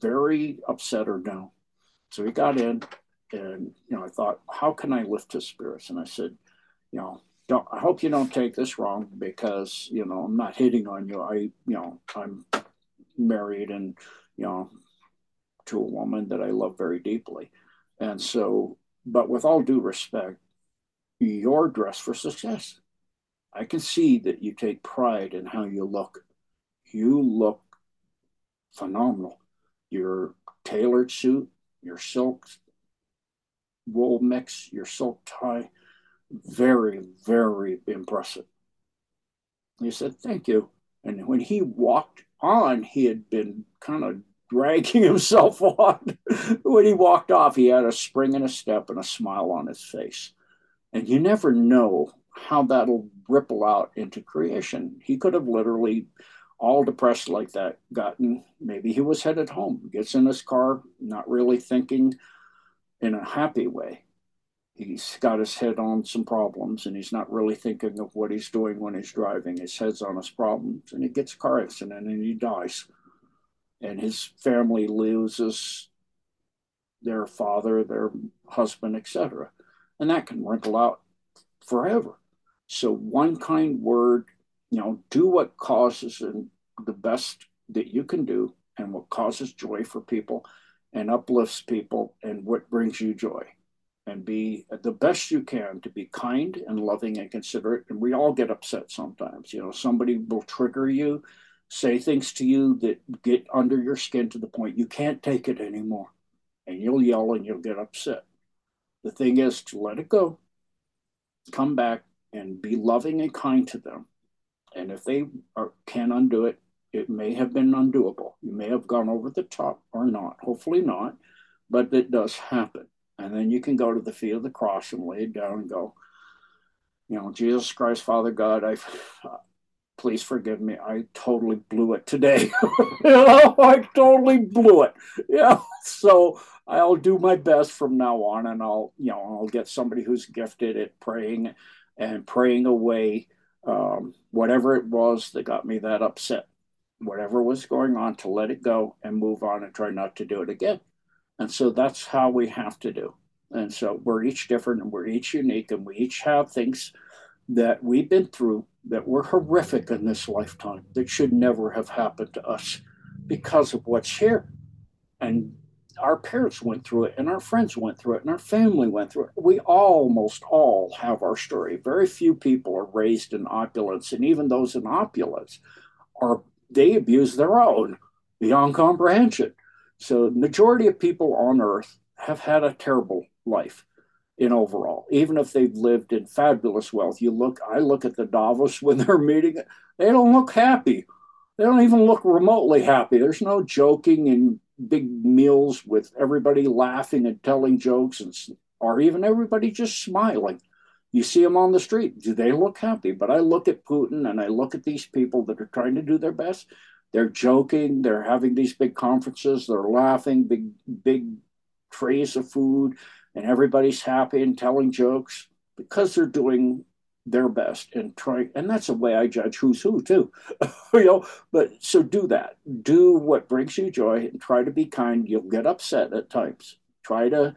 very upset or down. So he got in, and you know, I thought, how can I lift his spirits? And I said, you know, don't. I hope you don't take this wrong because you know I'm not hitting on you. I, you know, I'm married and you know to a woman that I love very deeply, and so, but with all due respect, you're dressed for success. I can see that you take pride in how you look. You look phenomenal. Your tailored suit, your silk wool mix, your silk tie, Very, very impressive. He said, Thank you. And when he walked on, he had been kind of dragging himself on. when he walked off, he had a spring in a step and a smile on his face. And you never know how that'll ripple out into creation. He could have literally, all depressed like that, gotten maybe he was headed home, gets in his car, not really thinking in a happy way. He's got his head on some problems and he's not really thinking of what he's doing when he's driving. His head's on his problems and he gets a car accident and he dies. And his family loses their father, their husband, etc. And that can wrinkle out forever. So one kind word, you know, do what causes and the best that you can do and what causes joy for people and uplifts people and what brings you joy and be the best you can to be kind and loving and considerate and we all get upset sometimes you know somebody will trigger you say things to you that get under your skin to the point you can't take it anymore and you'll yell and you'll get upset the thing is to let it go come back and be loving and kind to them. And if they are, can undo it, it may have been undoable. You may have gone over the top or not. Hopefully not, but it does happen. And then you can go to the feet of the cross and lay it down and go, you know, Jesus Christ, Father God, I please forgive me. I totally blew it today. you know, I totally blew it. Yeah. So I'll do my best from now on and I'll, you know, I'll get somebody who's gifted at praying and praying away um, whatever it was that got me that upset, whatever was going on, to let it go and move on and try not to do it again. And so that's how we have to do. And so we're each different and we're each unique and we each have things that we've been through that were horrific in this lifetime that should never have happened to us because of what's here. And our parents went through it and our friends went through it and our family went through it. We almost all have our story. Very few people are raised in opulence, and even those in opulence are they abuse their own beyond comprehension. So majority of people on earth have had a terrible life in overall, even if they've lived in fabulous wealth. You look, I look at the Davos when they're meeting, they don't look happy. They don't even look remotely happy. There's no joking and big meals with everybody laughing and telling jokes and or even everybody just smiling. You see them on the street. Do they look happy? But i look at putin and i look at these people that are trying to do their best. They're joking. They're having these big conferences. They're laughing. Big big trays of food and everybody's happy and telling jokes because they're doing their best and trying and that's the way i judge who's who too. You know but so do that. Do what brings you joy and try to be kind. You'll get upset at times. Try to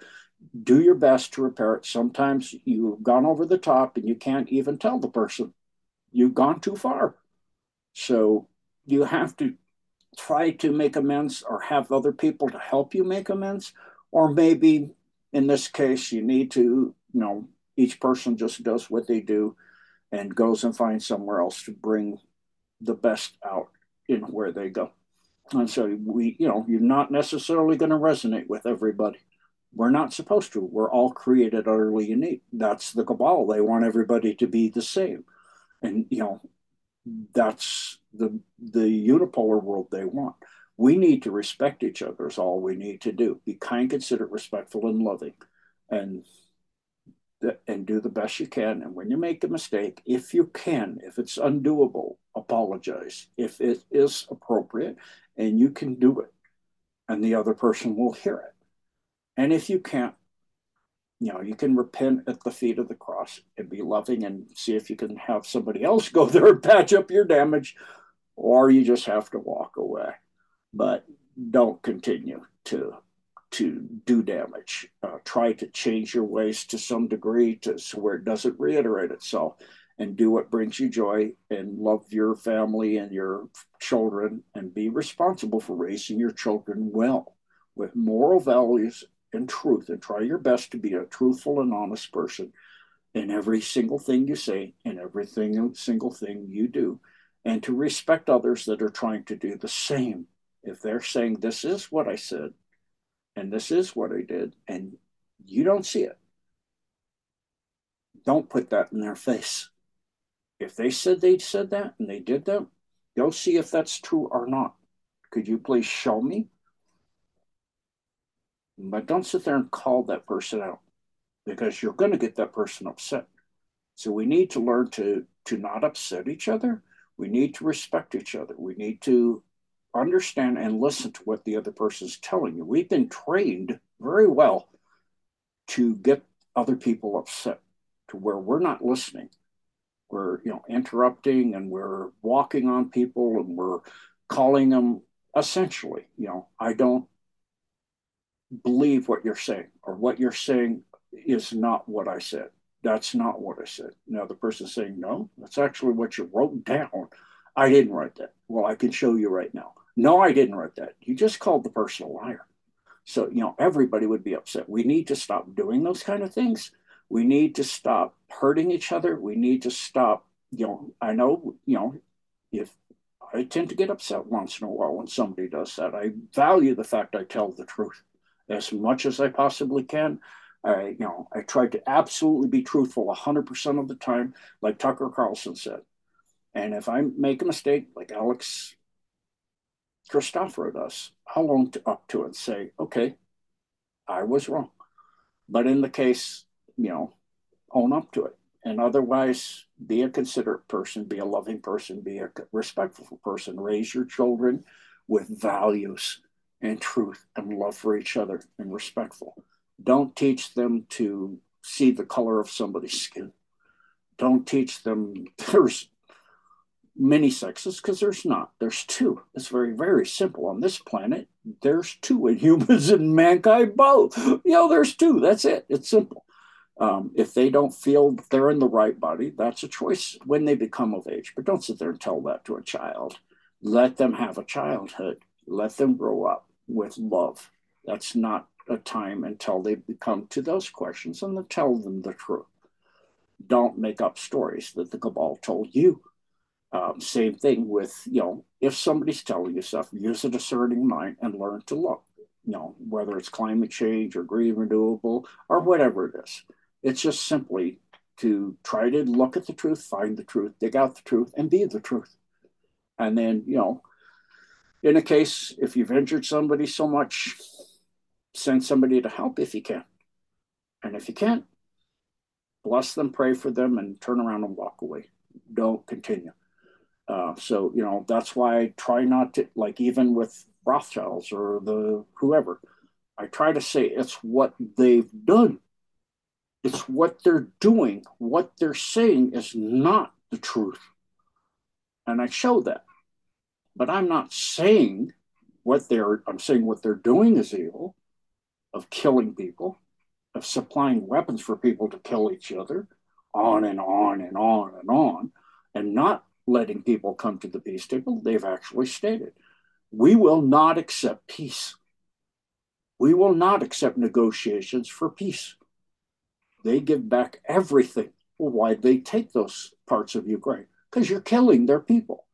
do your best to repair it. Sometimes you've gone over the top and you can't even tell the person. You've gone too far. So you have to try to make amends or have other people to help you make amends or maybe in this case you need to you know each person just does what they do and goes and finds somewhere else to bring the best out in where they go. And so we, you know, you're not necessarily going to resonate with everybody. We're not supposed to. We're all created utterly unique. That's the cabal. They want everybody to be the same. And you know, that's the the unipolar world they want. We need to respect each other is all we need to do. Be kind, considerate, respectful, and loving. And and do the best you can. And when you make a mistake, if you can, if it's undoable, apologize. If it is appropriate and you can do it, and the other person will hear it. And if you can't, you know, you can repent at the feet of the cross and be loving and see if you can have somebody else go there and patch up your damage, or you just have to walk away. But don't continue to to do damage. Uh, try to change your ways to some degree to so where it doesn't reiterate itself and do what brings you joy and love your family and your children and be responsible for raising your children well with moral values and truth and try your best to be a truthful and honest person in every single thing you say and everything single thing you do and to respect others that are trying to do the same if they're saying this is what i said and this is what I did, and you don't see it, don't put that in their face. If they said they said that and they did that, go see if that's true or not. Could you please show me? But don't sit there and call that person out because you're going to get that person upset. So we need to learn to to not upset each other. We need to respect each other. We need to understand and listen to what the other person is telling you. We've been trained very well to get other people upset to where we're not listening. We're, you know, interrupting and we're walking on people and we're calling them essentially, you know, I don't believe what you're saying or what you're saying is not what I said. That's not what I said. Now the person's saying, no, that's actually what you wrote down. I didn't write that. Well, I can show you right now. No, I didn't write that. You just called the person a liar. So, you know, everybody would be upset. We need to stop doing those kind of things. We need to stop hurting each other. We need to stop, you know, I know, you know, if I tend to get upset once in a while when somebody does that. I value the fact I tell the truth as much as I possibly can. I, you know, I try to absolutely be truthful 100% of the time, like Tucker Carlson said. And if I make a mistake, like Alex Christopher does, I'll own to up to it and say, okay, I was wrong. But in the case, you know, own up to it. And otherwise, be a considerate person, be a loving person, be a respectful person, raise your children with values and truth and love for each other and respectful. Don't teach them to see the color of somebody's skin. Don't teach them there's many sexes because there's not. There's two. It's very, very simple. On this planet, there's two, and humans and mankind both. You know, there's two. That's it. It's simple. Um, if they don't feel they're in the right body, that's a choice when they become of age. But don't sit there and tell that to a child. Let them have a childhood. Let them grow up with love. That's not a time until they become to those questions and then tell them the truth. Don't make up stories that the cabal told you. Um, same thing with, you know, if somebody's telling you stuff, use a discerning mind and learn to look, you know, whether it's climate change or green renewable or whatever it is. It's just simply to try to look at the truth, find the truth, dig out the truth, and be the truth. And then, you know, in a case, if you've injured somebody so much, send somebody to help if you can. And if you can't, bless them, pray for them, and turn around and walk away. Don't continue. Uh, so, you know, that's why I try not to, like, even with Rothschilds or the whoever, I try to say it's what they've done. It's what they're doing. What they're saying is not the truth. And I show that. But I'm not saying what they're, I'm saying what they're doing is evil of killing people, of supplying weapons for people to kill each other, on and on and on and on, and not letting people come to the peace table. They've actually stated, we will not accept peace. We will not accept negotiations for peace. They give back everything. Well, why'd they take those parts of Ukraine? Because you're killing their people.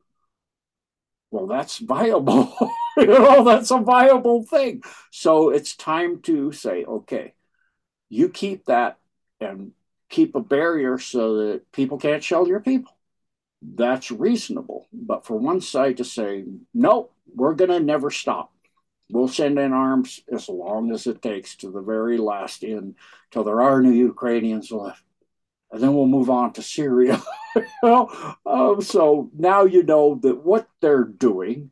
Well, that's viable. you know, that's a viable thing. So it's time to say, okay, you keep that and keep a barrier so that people can't shell your people. That's reasonable. But for one side to say, no, we're going to never stop. We'll send in arms as long as it takes to the very last end till there are no Ukrainians left. And then we'll move on to Syria. um, so now you know that what they're doing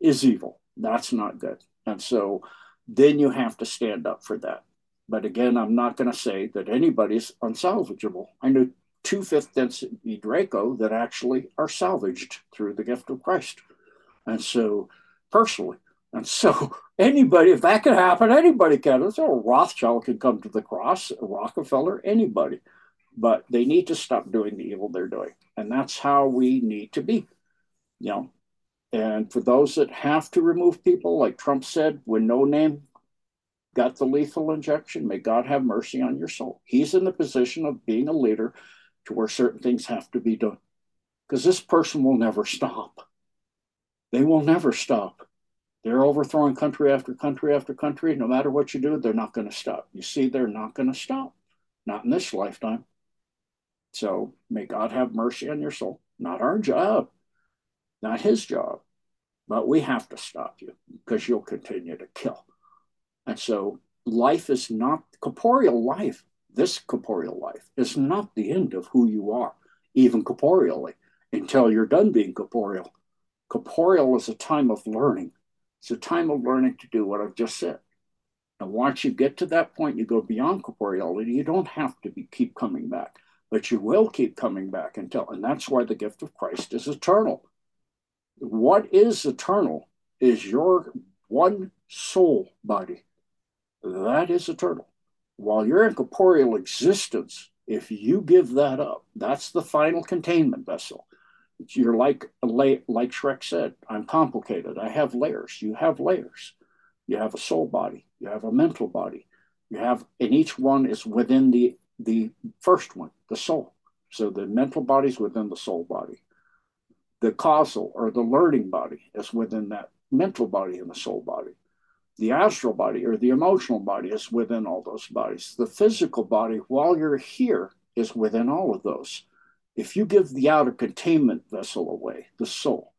is evil. That's not good. And so then you have to stand up for that. But again, I'm not going to say that anybody's unsalvageable. I know two fifth density Draco that actually are salvaged through the gift of Christ. And so, personally, and so anybody, if that can happen, anybody can. So Rothschild can come to the cross, Rockefeller, anybody. But they need to stop doing the evil they're doing. And that's how we need to be. You know, and for those that have to remove people, like Trump said, when no name got the lethal injection, may God have mercy on your soul. He's in the position of being a leader to where certain things have to be done. Because this person will never stop. They will never stop. They're overthrowing country after country after country. No matter what you do, they're not going to stop. You see, they're not going to stop. Not in this lifetime. So may God have mercy on your soul. Not our job, not his job, but we have to stop you because you'll continue to kill. And so life is not corporeal life. This corporeal life is not the end of who you are, even corporeally, until you're done being corporeal. Corporeal is a time of learning. It's a time of learning to do what I've just said. And once you get to that point, you go beyond corporeality. You don't have to be, keep coming back, but you will keep coming back until, and that's why the gift of Christ is eternal. What is eternal is your one soul body. That is eternal. While you're in corporeal existence, if you give that up, that's the final containment vessel. You're like like Shrek said, I'm complicated. I have layers. You have layers. You have a soul body. You have a mental body. You have, and each one is within the the first one, the soul. So the mental body is within the soul body. The causal or the learning body is within that mental body and the soul body. The astral body or the emotional body is within all those bodies. The physical body, while you're here, is within all of those. If you give the outer containment vessel away, the soul,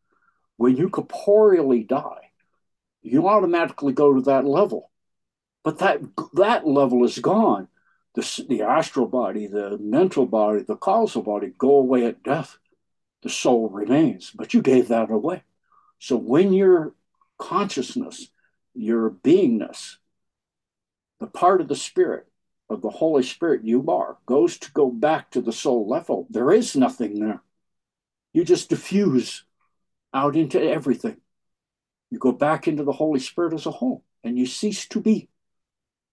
when you corporeally die, you automatically go to that level. But that that level is gone. The, the astral body, the mental body, the causal body go away at death. The soul remains, but you gave that away. So when your consciousness, your beingness, the part of the spirit of the Holy Spirit you are goes to go back to the soul level, there is nothing there. You just diffuse out into everything. You go back into the Holy Spirit as a whole and you cease to be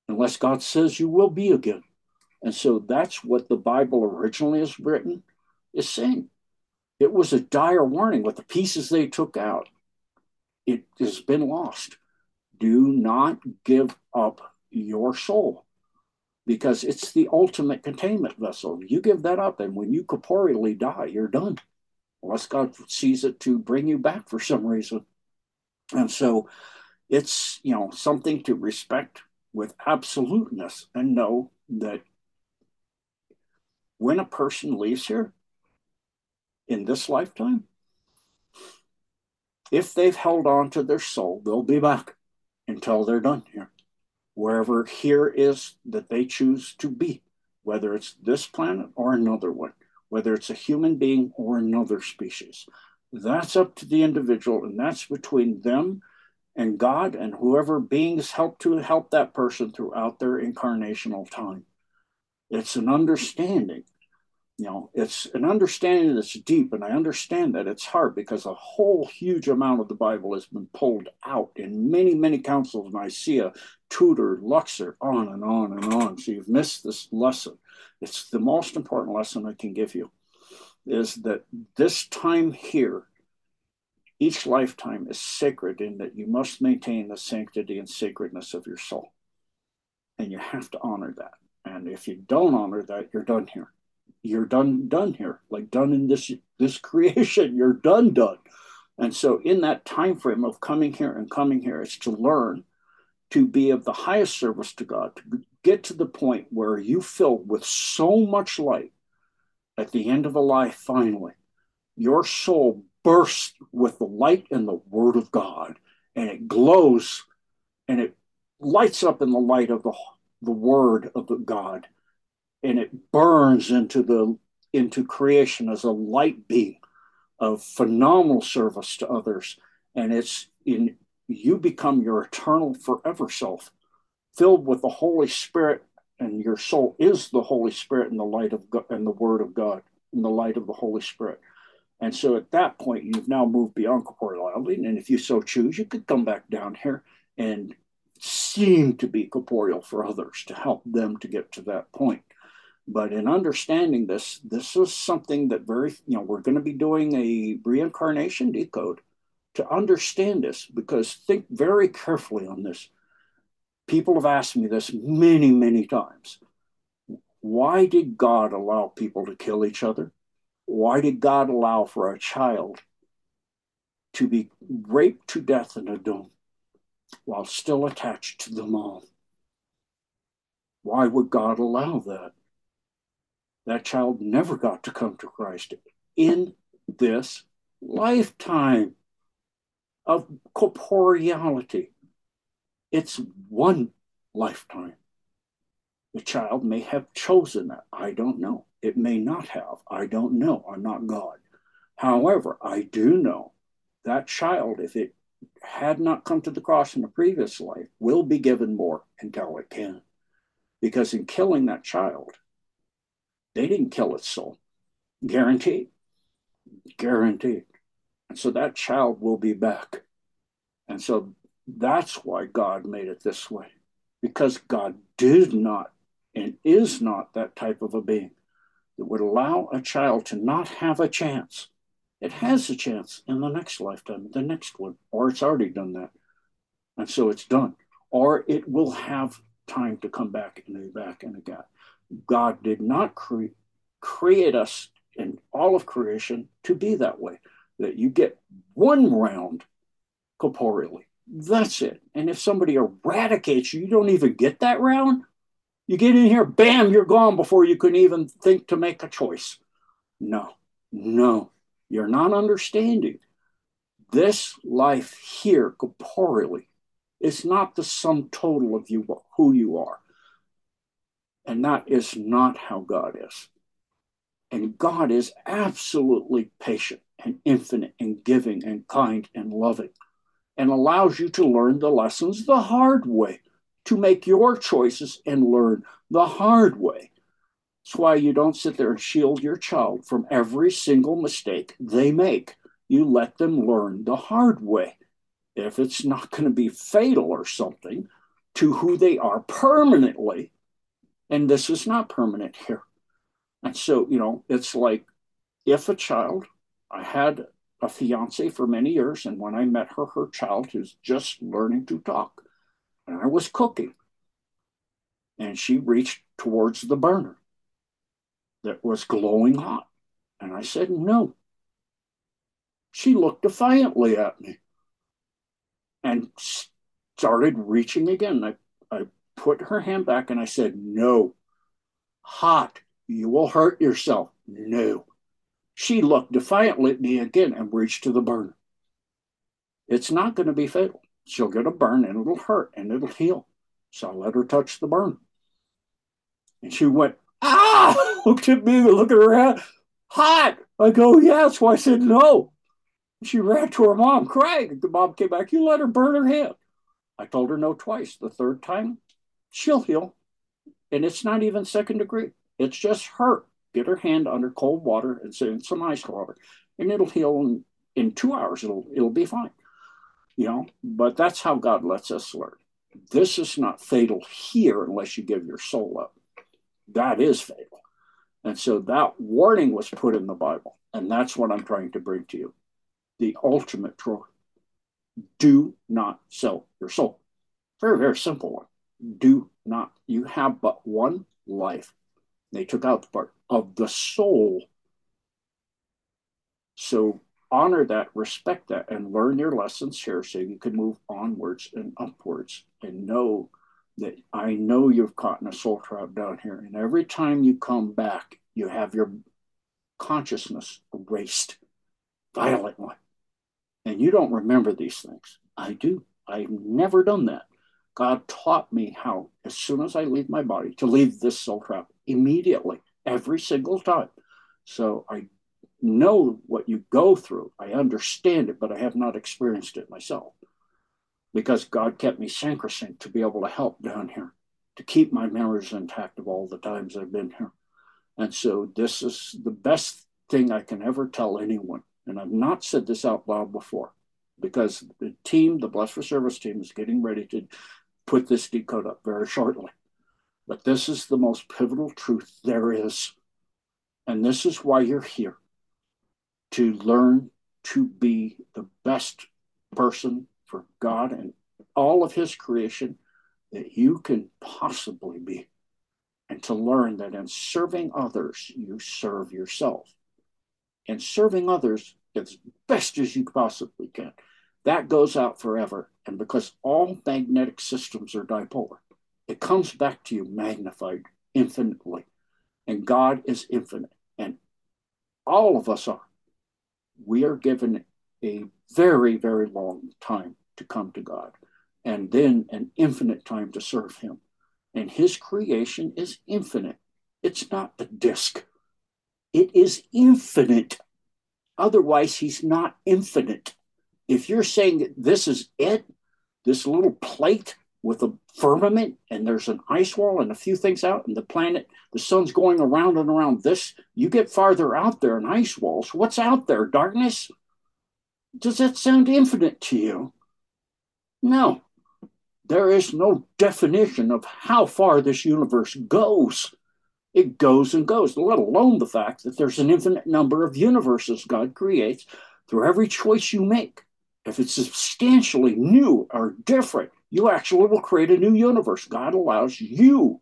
unless God says you will be again. And so that's what the Bible originally is written is saying. It was a dire warning with the pieces they took out. It has been lost. Do not give up your soul because it's the ultimate containment vessel. You give that up, and when you corporeally die, you're done, unless God sees it to bring you back for some reason. And so it's, you know, something to respect with absoluteness and know that when a person leaves here in this lifetime, if they've held on to their soul, they'll be back until they're done here wherever here is that they choose to be, whether it's this planet or another one, whether it's a human being or another species. That's up to the individual, and that's between them and God and whoever beings help to help that person throughout their incarnational time. It's an understanding you know it's an understanding that's deep and i understand that it's hard because a whole huge amount of the bible has been pulled out in many many councils nicaea tudor luxor on and on and on. So you've missed this lesson. It's the most important lesson i can give you is that this time here each lifetime is sacred in that you must maintain the sanctity and sacredness of your soul. And you have to honor that. And if you don't honor that you're done here you're done done here like done in this this creation you're done done. And so in that time frame of coming here and coming here it's to learn to be of the highest service to god to get to the point where you fill with so much light at the end of a life finally your soul bursts with the light and the word of god and it glows and it lights up in the light of the, the word of the god and it burns into the into creation as a light beam of phenomenal service to others. And it's in you become your eternal forever self filled with the holy spirit and your soul is the holy spirit and the light of god and the word of god and the light of the holy spirit. And so at that point you've now moved beyond corporeality and if you so choose you could come back down here and seem to be corporeal for others to help them to get to that point but in understanding this, this is something that very, you know, we're going to be doing a reincarnation decode to understand this because think very carefully on this. People have asked me this many, many times. Why did God allow people to kill each other? Why did God allow for a child to be raped to death in a dome while still attached to the mom? Why would God allow that? That child never got to come to Christ in this lifetime of corporeality. It's one lifetime. The child may have chosen that. I don't know. It may not have. I don't know. I'm not God. However, I do know that child, if it had not come to the cross in a previous life, will be given more until it can. Because in killing that child, they didn't kill its soul. Guaranteed. Guaranteed. And so that child will be back. And so that's why God made it this way. Because God did not and is not that type of a being that would allow a child to not have a chance. It has a chance in the next lifetime, the next one, or it's already done that. And so it's done. Or it will have time to come back and be back and again. God did not cre- create us in all of creation to be that way, that you get one round corporeally. That's it. And if somebody eradicates you, you don't even get that round. You get in here, bam, you're gone before you can even think to make a choice. No, no, you're not understanding. This life here, corporeally, is not the sum total of you who you are. And that is not how God is. And God is absolutely patient and infinite and giving and kind and loving and allows you to learn the lessons the hard way, to make your choices and learn the hard way. That's why you don't sit there and shield your child from every single mistake they make. You let them learn the hard way. If it's not going to be fatal or something to who they are permanently, and this is not permanent here. And so, you know, it's like if a child, I had a fiance for many years, and when I met her, her child was just learning to talk. And I was cooking. And she reached towards the burner that was glowing hot. And I said, No. She looked defiantly at me and started reaching again. I put her hand back and I said, No, hot, you will hurt yourself. No. She looked defiantly at me again and reached to the burner. It's not going to be fatal. She'll get a burn and it'll hurt and it'll heal. So I let her touch the burn. And she went, ah, looked at me, look at her hand, hot. I go, that's why I said no. She ran to her mom crying. The mom came back, you let her burn her hand. I told her no twice. The third time, she'll heal. And it's not even second degree. It's just hurt. Get her hand under cold water and some ice water, and it'll heal in, in two hours. It'll it'll be fine. You know, but that's how God lets us learn. This is not fatal here unless you give your soul up. That is fatal. And so that warning was put in the Bible. And that's what I'm trying to bring to you. The ultimate truth. Do not sell your soul. Very, very simple one. Do not. You have but one life. They took out the part of the soul. So honor that, respect that, and learn your lessons here so you can move onwards and upwards and know that I know you've caught in a soul trap down here. And every time you come back, you have your consciousness erased violently. And you don't remember these things. I do. I've never done that. God taught me how, as soon as I leave my body, to leave this soul trap immediately, every single time. So I know what you go through. I understand it, but I have not experienced it myself because God kept me sacrosanct to be able to help down here, to keep my memories intact of all the times I've been here. And so this is the best thing I can ever tell anyone. And I've not said this out loud before because the team, the Blessed for Service team, is getting ready to put this decode up very shortly. But this is the most pivotal truth there is. And this is why you're here to learn to be the best person for God and all of His creation that you can possibly be. And to learn that in serving others, you serve yourself. And serving others as best as you possibly can. That goes out forever. And because all magnetic systems are dipolar, it comes back to you magnified infinitely. And God is infinite. And all of us are. We are given a very, very long time to come to God and then an infinite time to serve Him. And His creation is infinite. It's not a disk, it is infinite. Otherwise, He's not infinite. If you're saying that this is it, this little plate with a firmament and there's an ice wall and a few things out and the planet the sun's going around and around this you get farther out there in ice walls. What's out there? Darkness? Does that sound infinite to you? No. There is no definition of how far this universe goes. It goes and goes let alone the fact that there's an infinite number of universes god creates through every choice you make if it's substantially new or different you actually will create a new universe. God allows you,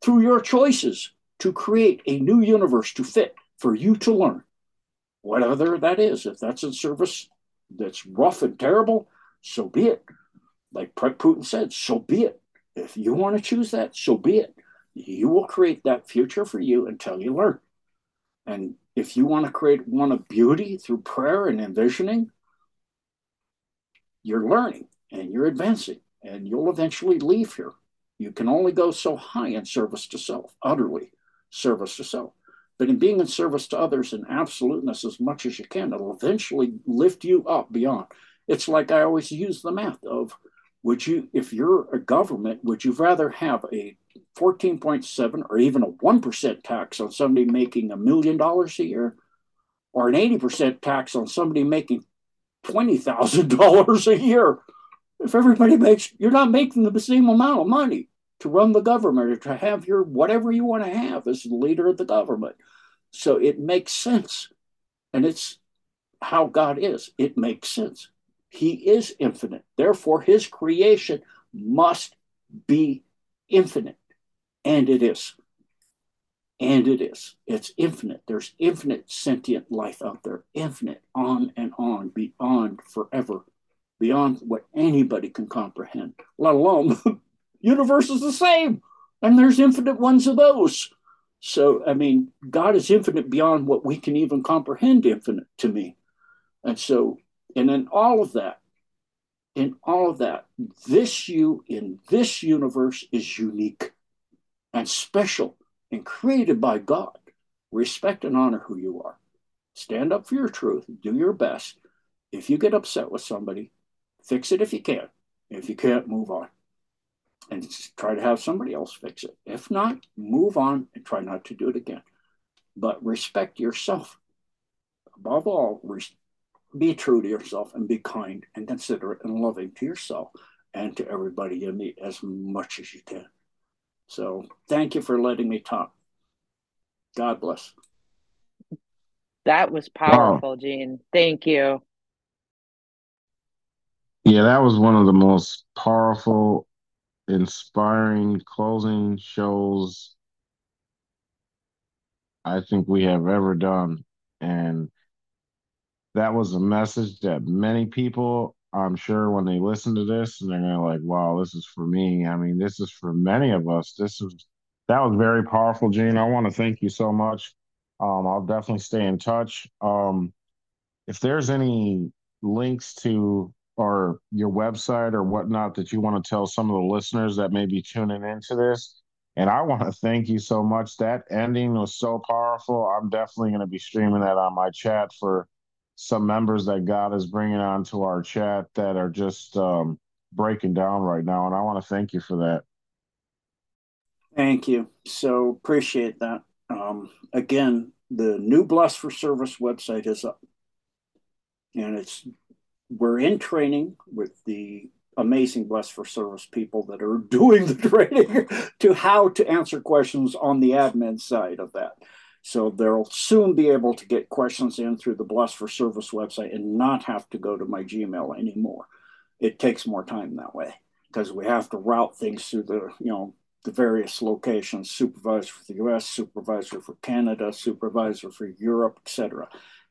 through your choices, to create a new universe to fit for you to learn. Whatever that is, if that's a service that's rough and terrible, so be it. Like Putin said, so be it. If you want to choose that, so be it. You will create that future for you until you learn. And if you want to create one of beauty through prayer and envisioning, you're learning and you're advancing and you'll eventually leave here. You can only go so high in service to self, utterly service to self. But in being in service to others in absoluteness as much as you can, it'll eventually lift you up beyond. It's like I always use the math of would you, if you're a government, would you rather have a 14.7 or even a 1% tax on somebody making a million dollars a year or an 80% tax on somebody making $20,000 a year? if everybody makes, you're not making the same amount of money to run the government or to have your whatever you want to have as the leader of the government. So it makes sense. And it's how God is. It makes sense. He is infinite. Therefore, his creation must be infinite. And it is. And it is. It's infinite. There's infinite sentient life out there, infinite, on and on, beyond forever beyond what anybody can comprehend, let alone the universe is the same. And there's infinite ones of those. So, I mean, God is infinite beyond what we can even comprehend, infinite to me. And so, and in all of that, in all of that, this you in this universe is unique and special and created by God. Respect and honor who you are. Stand up for your truth, do your best. If you get upset with somebody, Fix it if you can. If you can't, move on. And try to have somebody else fix it. If not, move on and try not to do it again. But respect yourself. Above all, be true to yourself and be kind and considerate and loving to yourself and to everybody you meet as much as you can. So thank you for letting me talk. God bless. That was powerful, wow. Gene. Thank you. Yeah, that was one of the most powerful, inspiring closing shows I think we have ever done. And that was a message that many people, I'm sure, when they listen to this, and they're gonna like, wow, this is for me. I mean, this is for many of us. This is that was very powerful, Gene. I want to thank you so much. Um, I'll definitely stay in touch. Um, if there's any links to or your website or whatnot that you want to tell some of the listeners that may be tuning into this. And I want to thank you so much. That ending was so powerful. I'm definitely going to be streaming that on my chat for some members that God is bringing onto our chat that are just um, breaking down right now. And I want to thank you for that. Thank you. So appreciate that. Um, again, the new Bless for Service website is up. And it's we're in training with the amazing Bless for Service people that are doing the training to how to answer questions on the admin side of that. So they'll soon be able to get questions in through the Bless for Service website and not have to go to my Gmail anymore. It takes more time that way because we have to route things through the, you know, the various locations, supervisor for the US, supervisor for Canada, supervisor for Europe, etc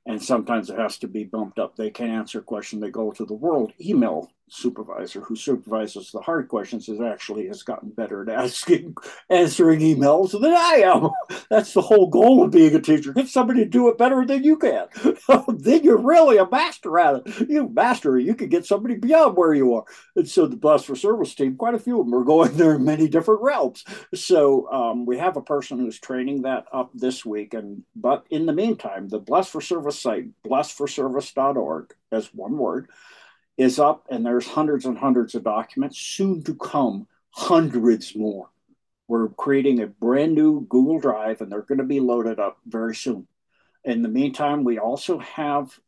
and sometimes it has to be bumped up. They can't answer a question. They go to the world email supervisor who supervises the hard questions is actually has gotten better at asking answering emails than I am. That's the whole goal of being a teacher. Get somebody to do it better than you can. then you're really a master at it. You master it, you can get somebody beyond where you are. And so the Bless for Service team, quite a few of them are going there in many different realms. So um, we have a person who's training that up this week. And but in the meantime, the Bless for Service site, blessforservice.org, as one word is up and there's hundreds and hundreds of documents, soon to come, hundreds more. We're creating a brand new Google Drive and they're going to be loaded up very soon. In the meantime, we also have,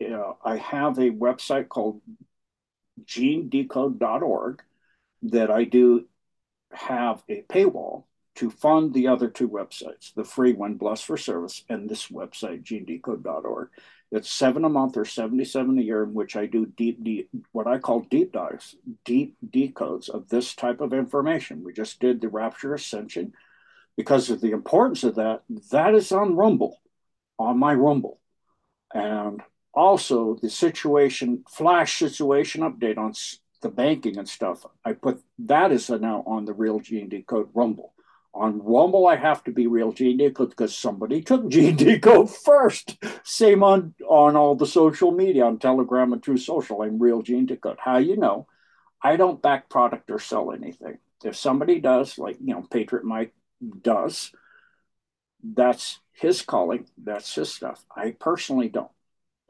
uh, I have a website called genedecode.org that I do have a paywall to fund the other two websites, the free one, Bless for Service, and this website, genedecode.org. It's seven a month or 77 a year in which I do deep, deep, what I call deep dives, deep decodes of this type of information. We just did the Rapture Ascension because of the importance of that. That is on Rumble, on my Rumble. And also the situation, flash situation update on the banking and stuff. I put that is now on the Real Gene Decode Rumble. On Rumble, I have to be real Gene Decode because somebody took Gene Decode first. Same on on all the social media, on Telegram and Truth Social. I'm real Gene Decode. How you know? I don't back product or sell anything. If somebody does, like you know, Patriot Mike does, that's his calling. That's his stuff. I personally don't.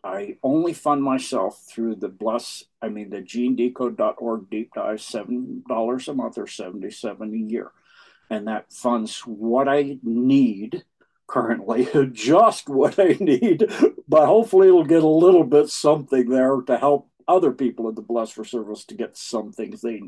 I only fund myself through the bless, I mean the genedecode.org deep dive, seven dollars a month or 77 a year and that funds what I need currently, just what I need, but hopefully it'll get a little bit something there to help other people in the Bless for Service to get some things they,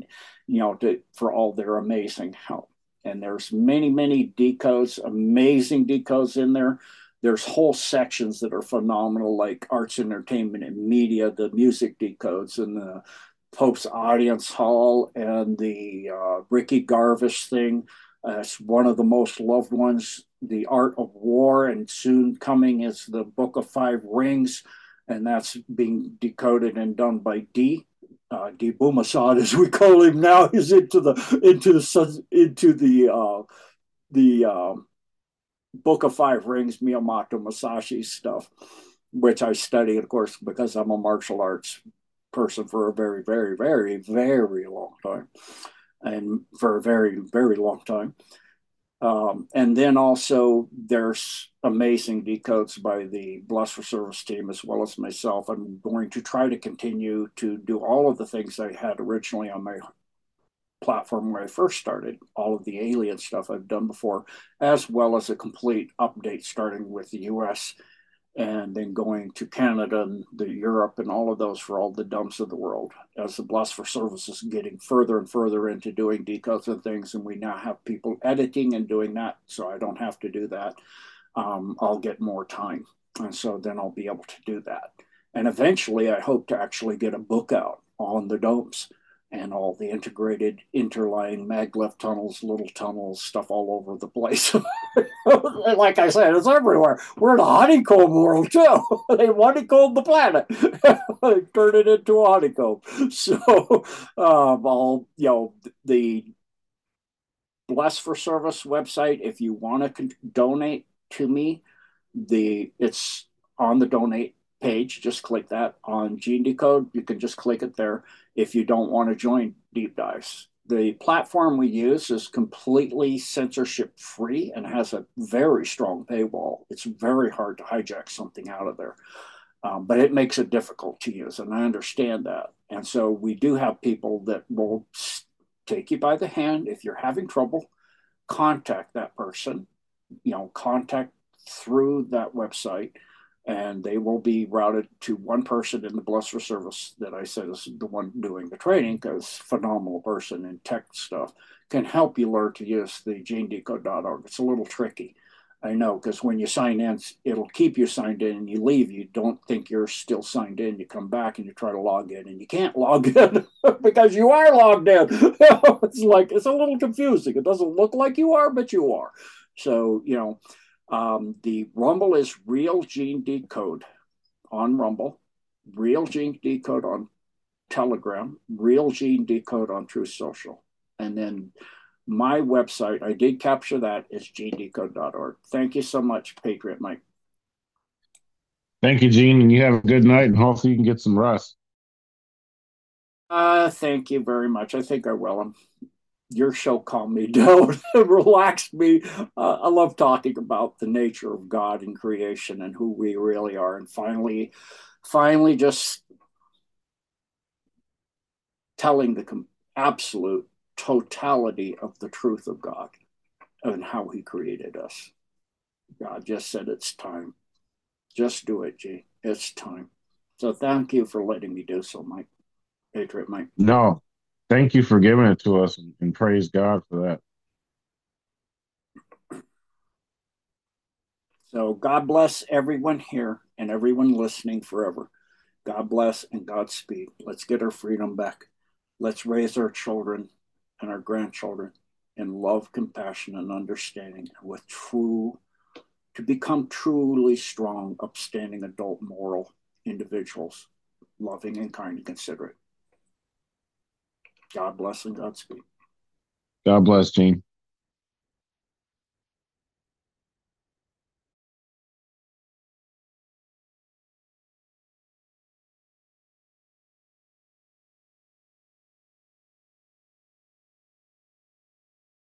you know, to for all their amazing help. And there's many, many decodes, amazing decodes in there. There's whole sections that are phenomenal, like arts, entertainment, and media, the music decodes, and the Pope's Audience Hall, and the uh, Ricky Gervais thing uh, it's one of the most loved ones, The Art of War, and soon coming is the Book of Five Rings, and that's being decoded and done by D. Uh, D. Bumasad, as we call him now, is into the into the into the uh, the uh, Book of Five Rings, Miyamoto Musashi stuff, which I study, of course, because I'm a martial arts person for a very, very, very, very long time and for a very, very long time. Um, and then also there's amazing decodes by the Bless for Service team as well as myself. I'm going to try to continue to do all of the things I had originally on my platform where I first started, all of the alien stuff I've done before, as well as a complete update starting with the US and then going to Canada and the Europe and all of those for all the DUMBs of the world. As the Bless for Service is getting further and further into doing decodes and things, and we now have people editing and doing that, so I don't have to do that. Um, I'll get more time, and so then I'll be able to do that. And eventually, I hope to actually get a book out on the domes and all the integrated interlying maglev tunnels, little tunnels, stuff all over the place. like I said, it's everywhere. We're in a honeycomb world too. they honeycomb the planet, turn it into a honeycomb. So, um, I'll you know the Bless for Service website. If you want to con- donate to me, the it's on the donate page. Just click that on Gene Decode. You can just click it there if you don't want to join Deep Dives. The platform we use is completely censorship free and has a very strong paywall. It's very hard to hijack something out of there, um, but it makes it difficult to use, and I understand that. And so we do have people that will take you by the hand. If you're having trouble, contact that person, you know, contact through that website and they will be routed to one person in the Bless for Service that I said is the one doing the training because phenomenal person in tech stuff can help you learn to use the genedecode.org. It's a little tricky. I know because when you sign in, it'll keep you signed in and you leave. You don't think you're still signed in. You come back and you try to log in and you can't log in because you are logged in. it's like, it's a little confusing. It doesn't look like you are, but you are. So, you know, um, the Rumble is Real Gene Decode on Rumble, Real Gene Decode on Telegram, Real Gene Decode on Truth Social. And then my website, I did capture that, is genedecode.org. Thank you so much, Patriot Mike. Thank you, Gene, and you have a good night, and hopefully you can get some rest. Uh, thank you very much. I think I will. Your show calmed me down, relaxed me. Uh, I love talking about the nature of God and creation and who we really are, and finally, finally, just telling the absolute totality of the truth of God and how He created us. God just said it's time. Just do it, G. It's time. So thank you for letting me do so, Mike. Patriot Mike. No, thank you for giving it to us and, and praise God for that. So God bless everyone here and everyone listening forever. God bless and Godspeed. Let's get our freedom back. Let's raise our children and our grandchildren in love, compassion, and understanding with true, to become truly strong, upstanding, adult, moral individuals, loving and kind and considerate. God bless and Godspeed. God bless, Gene.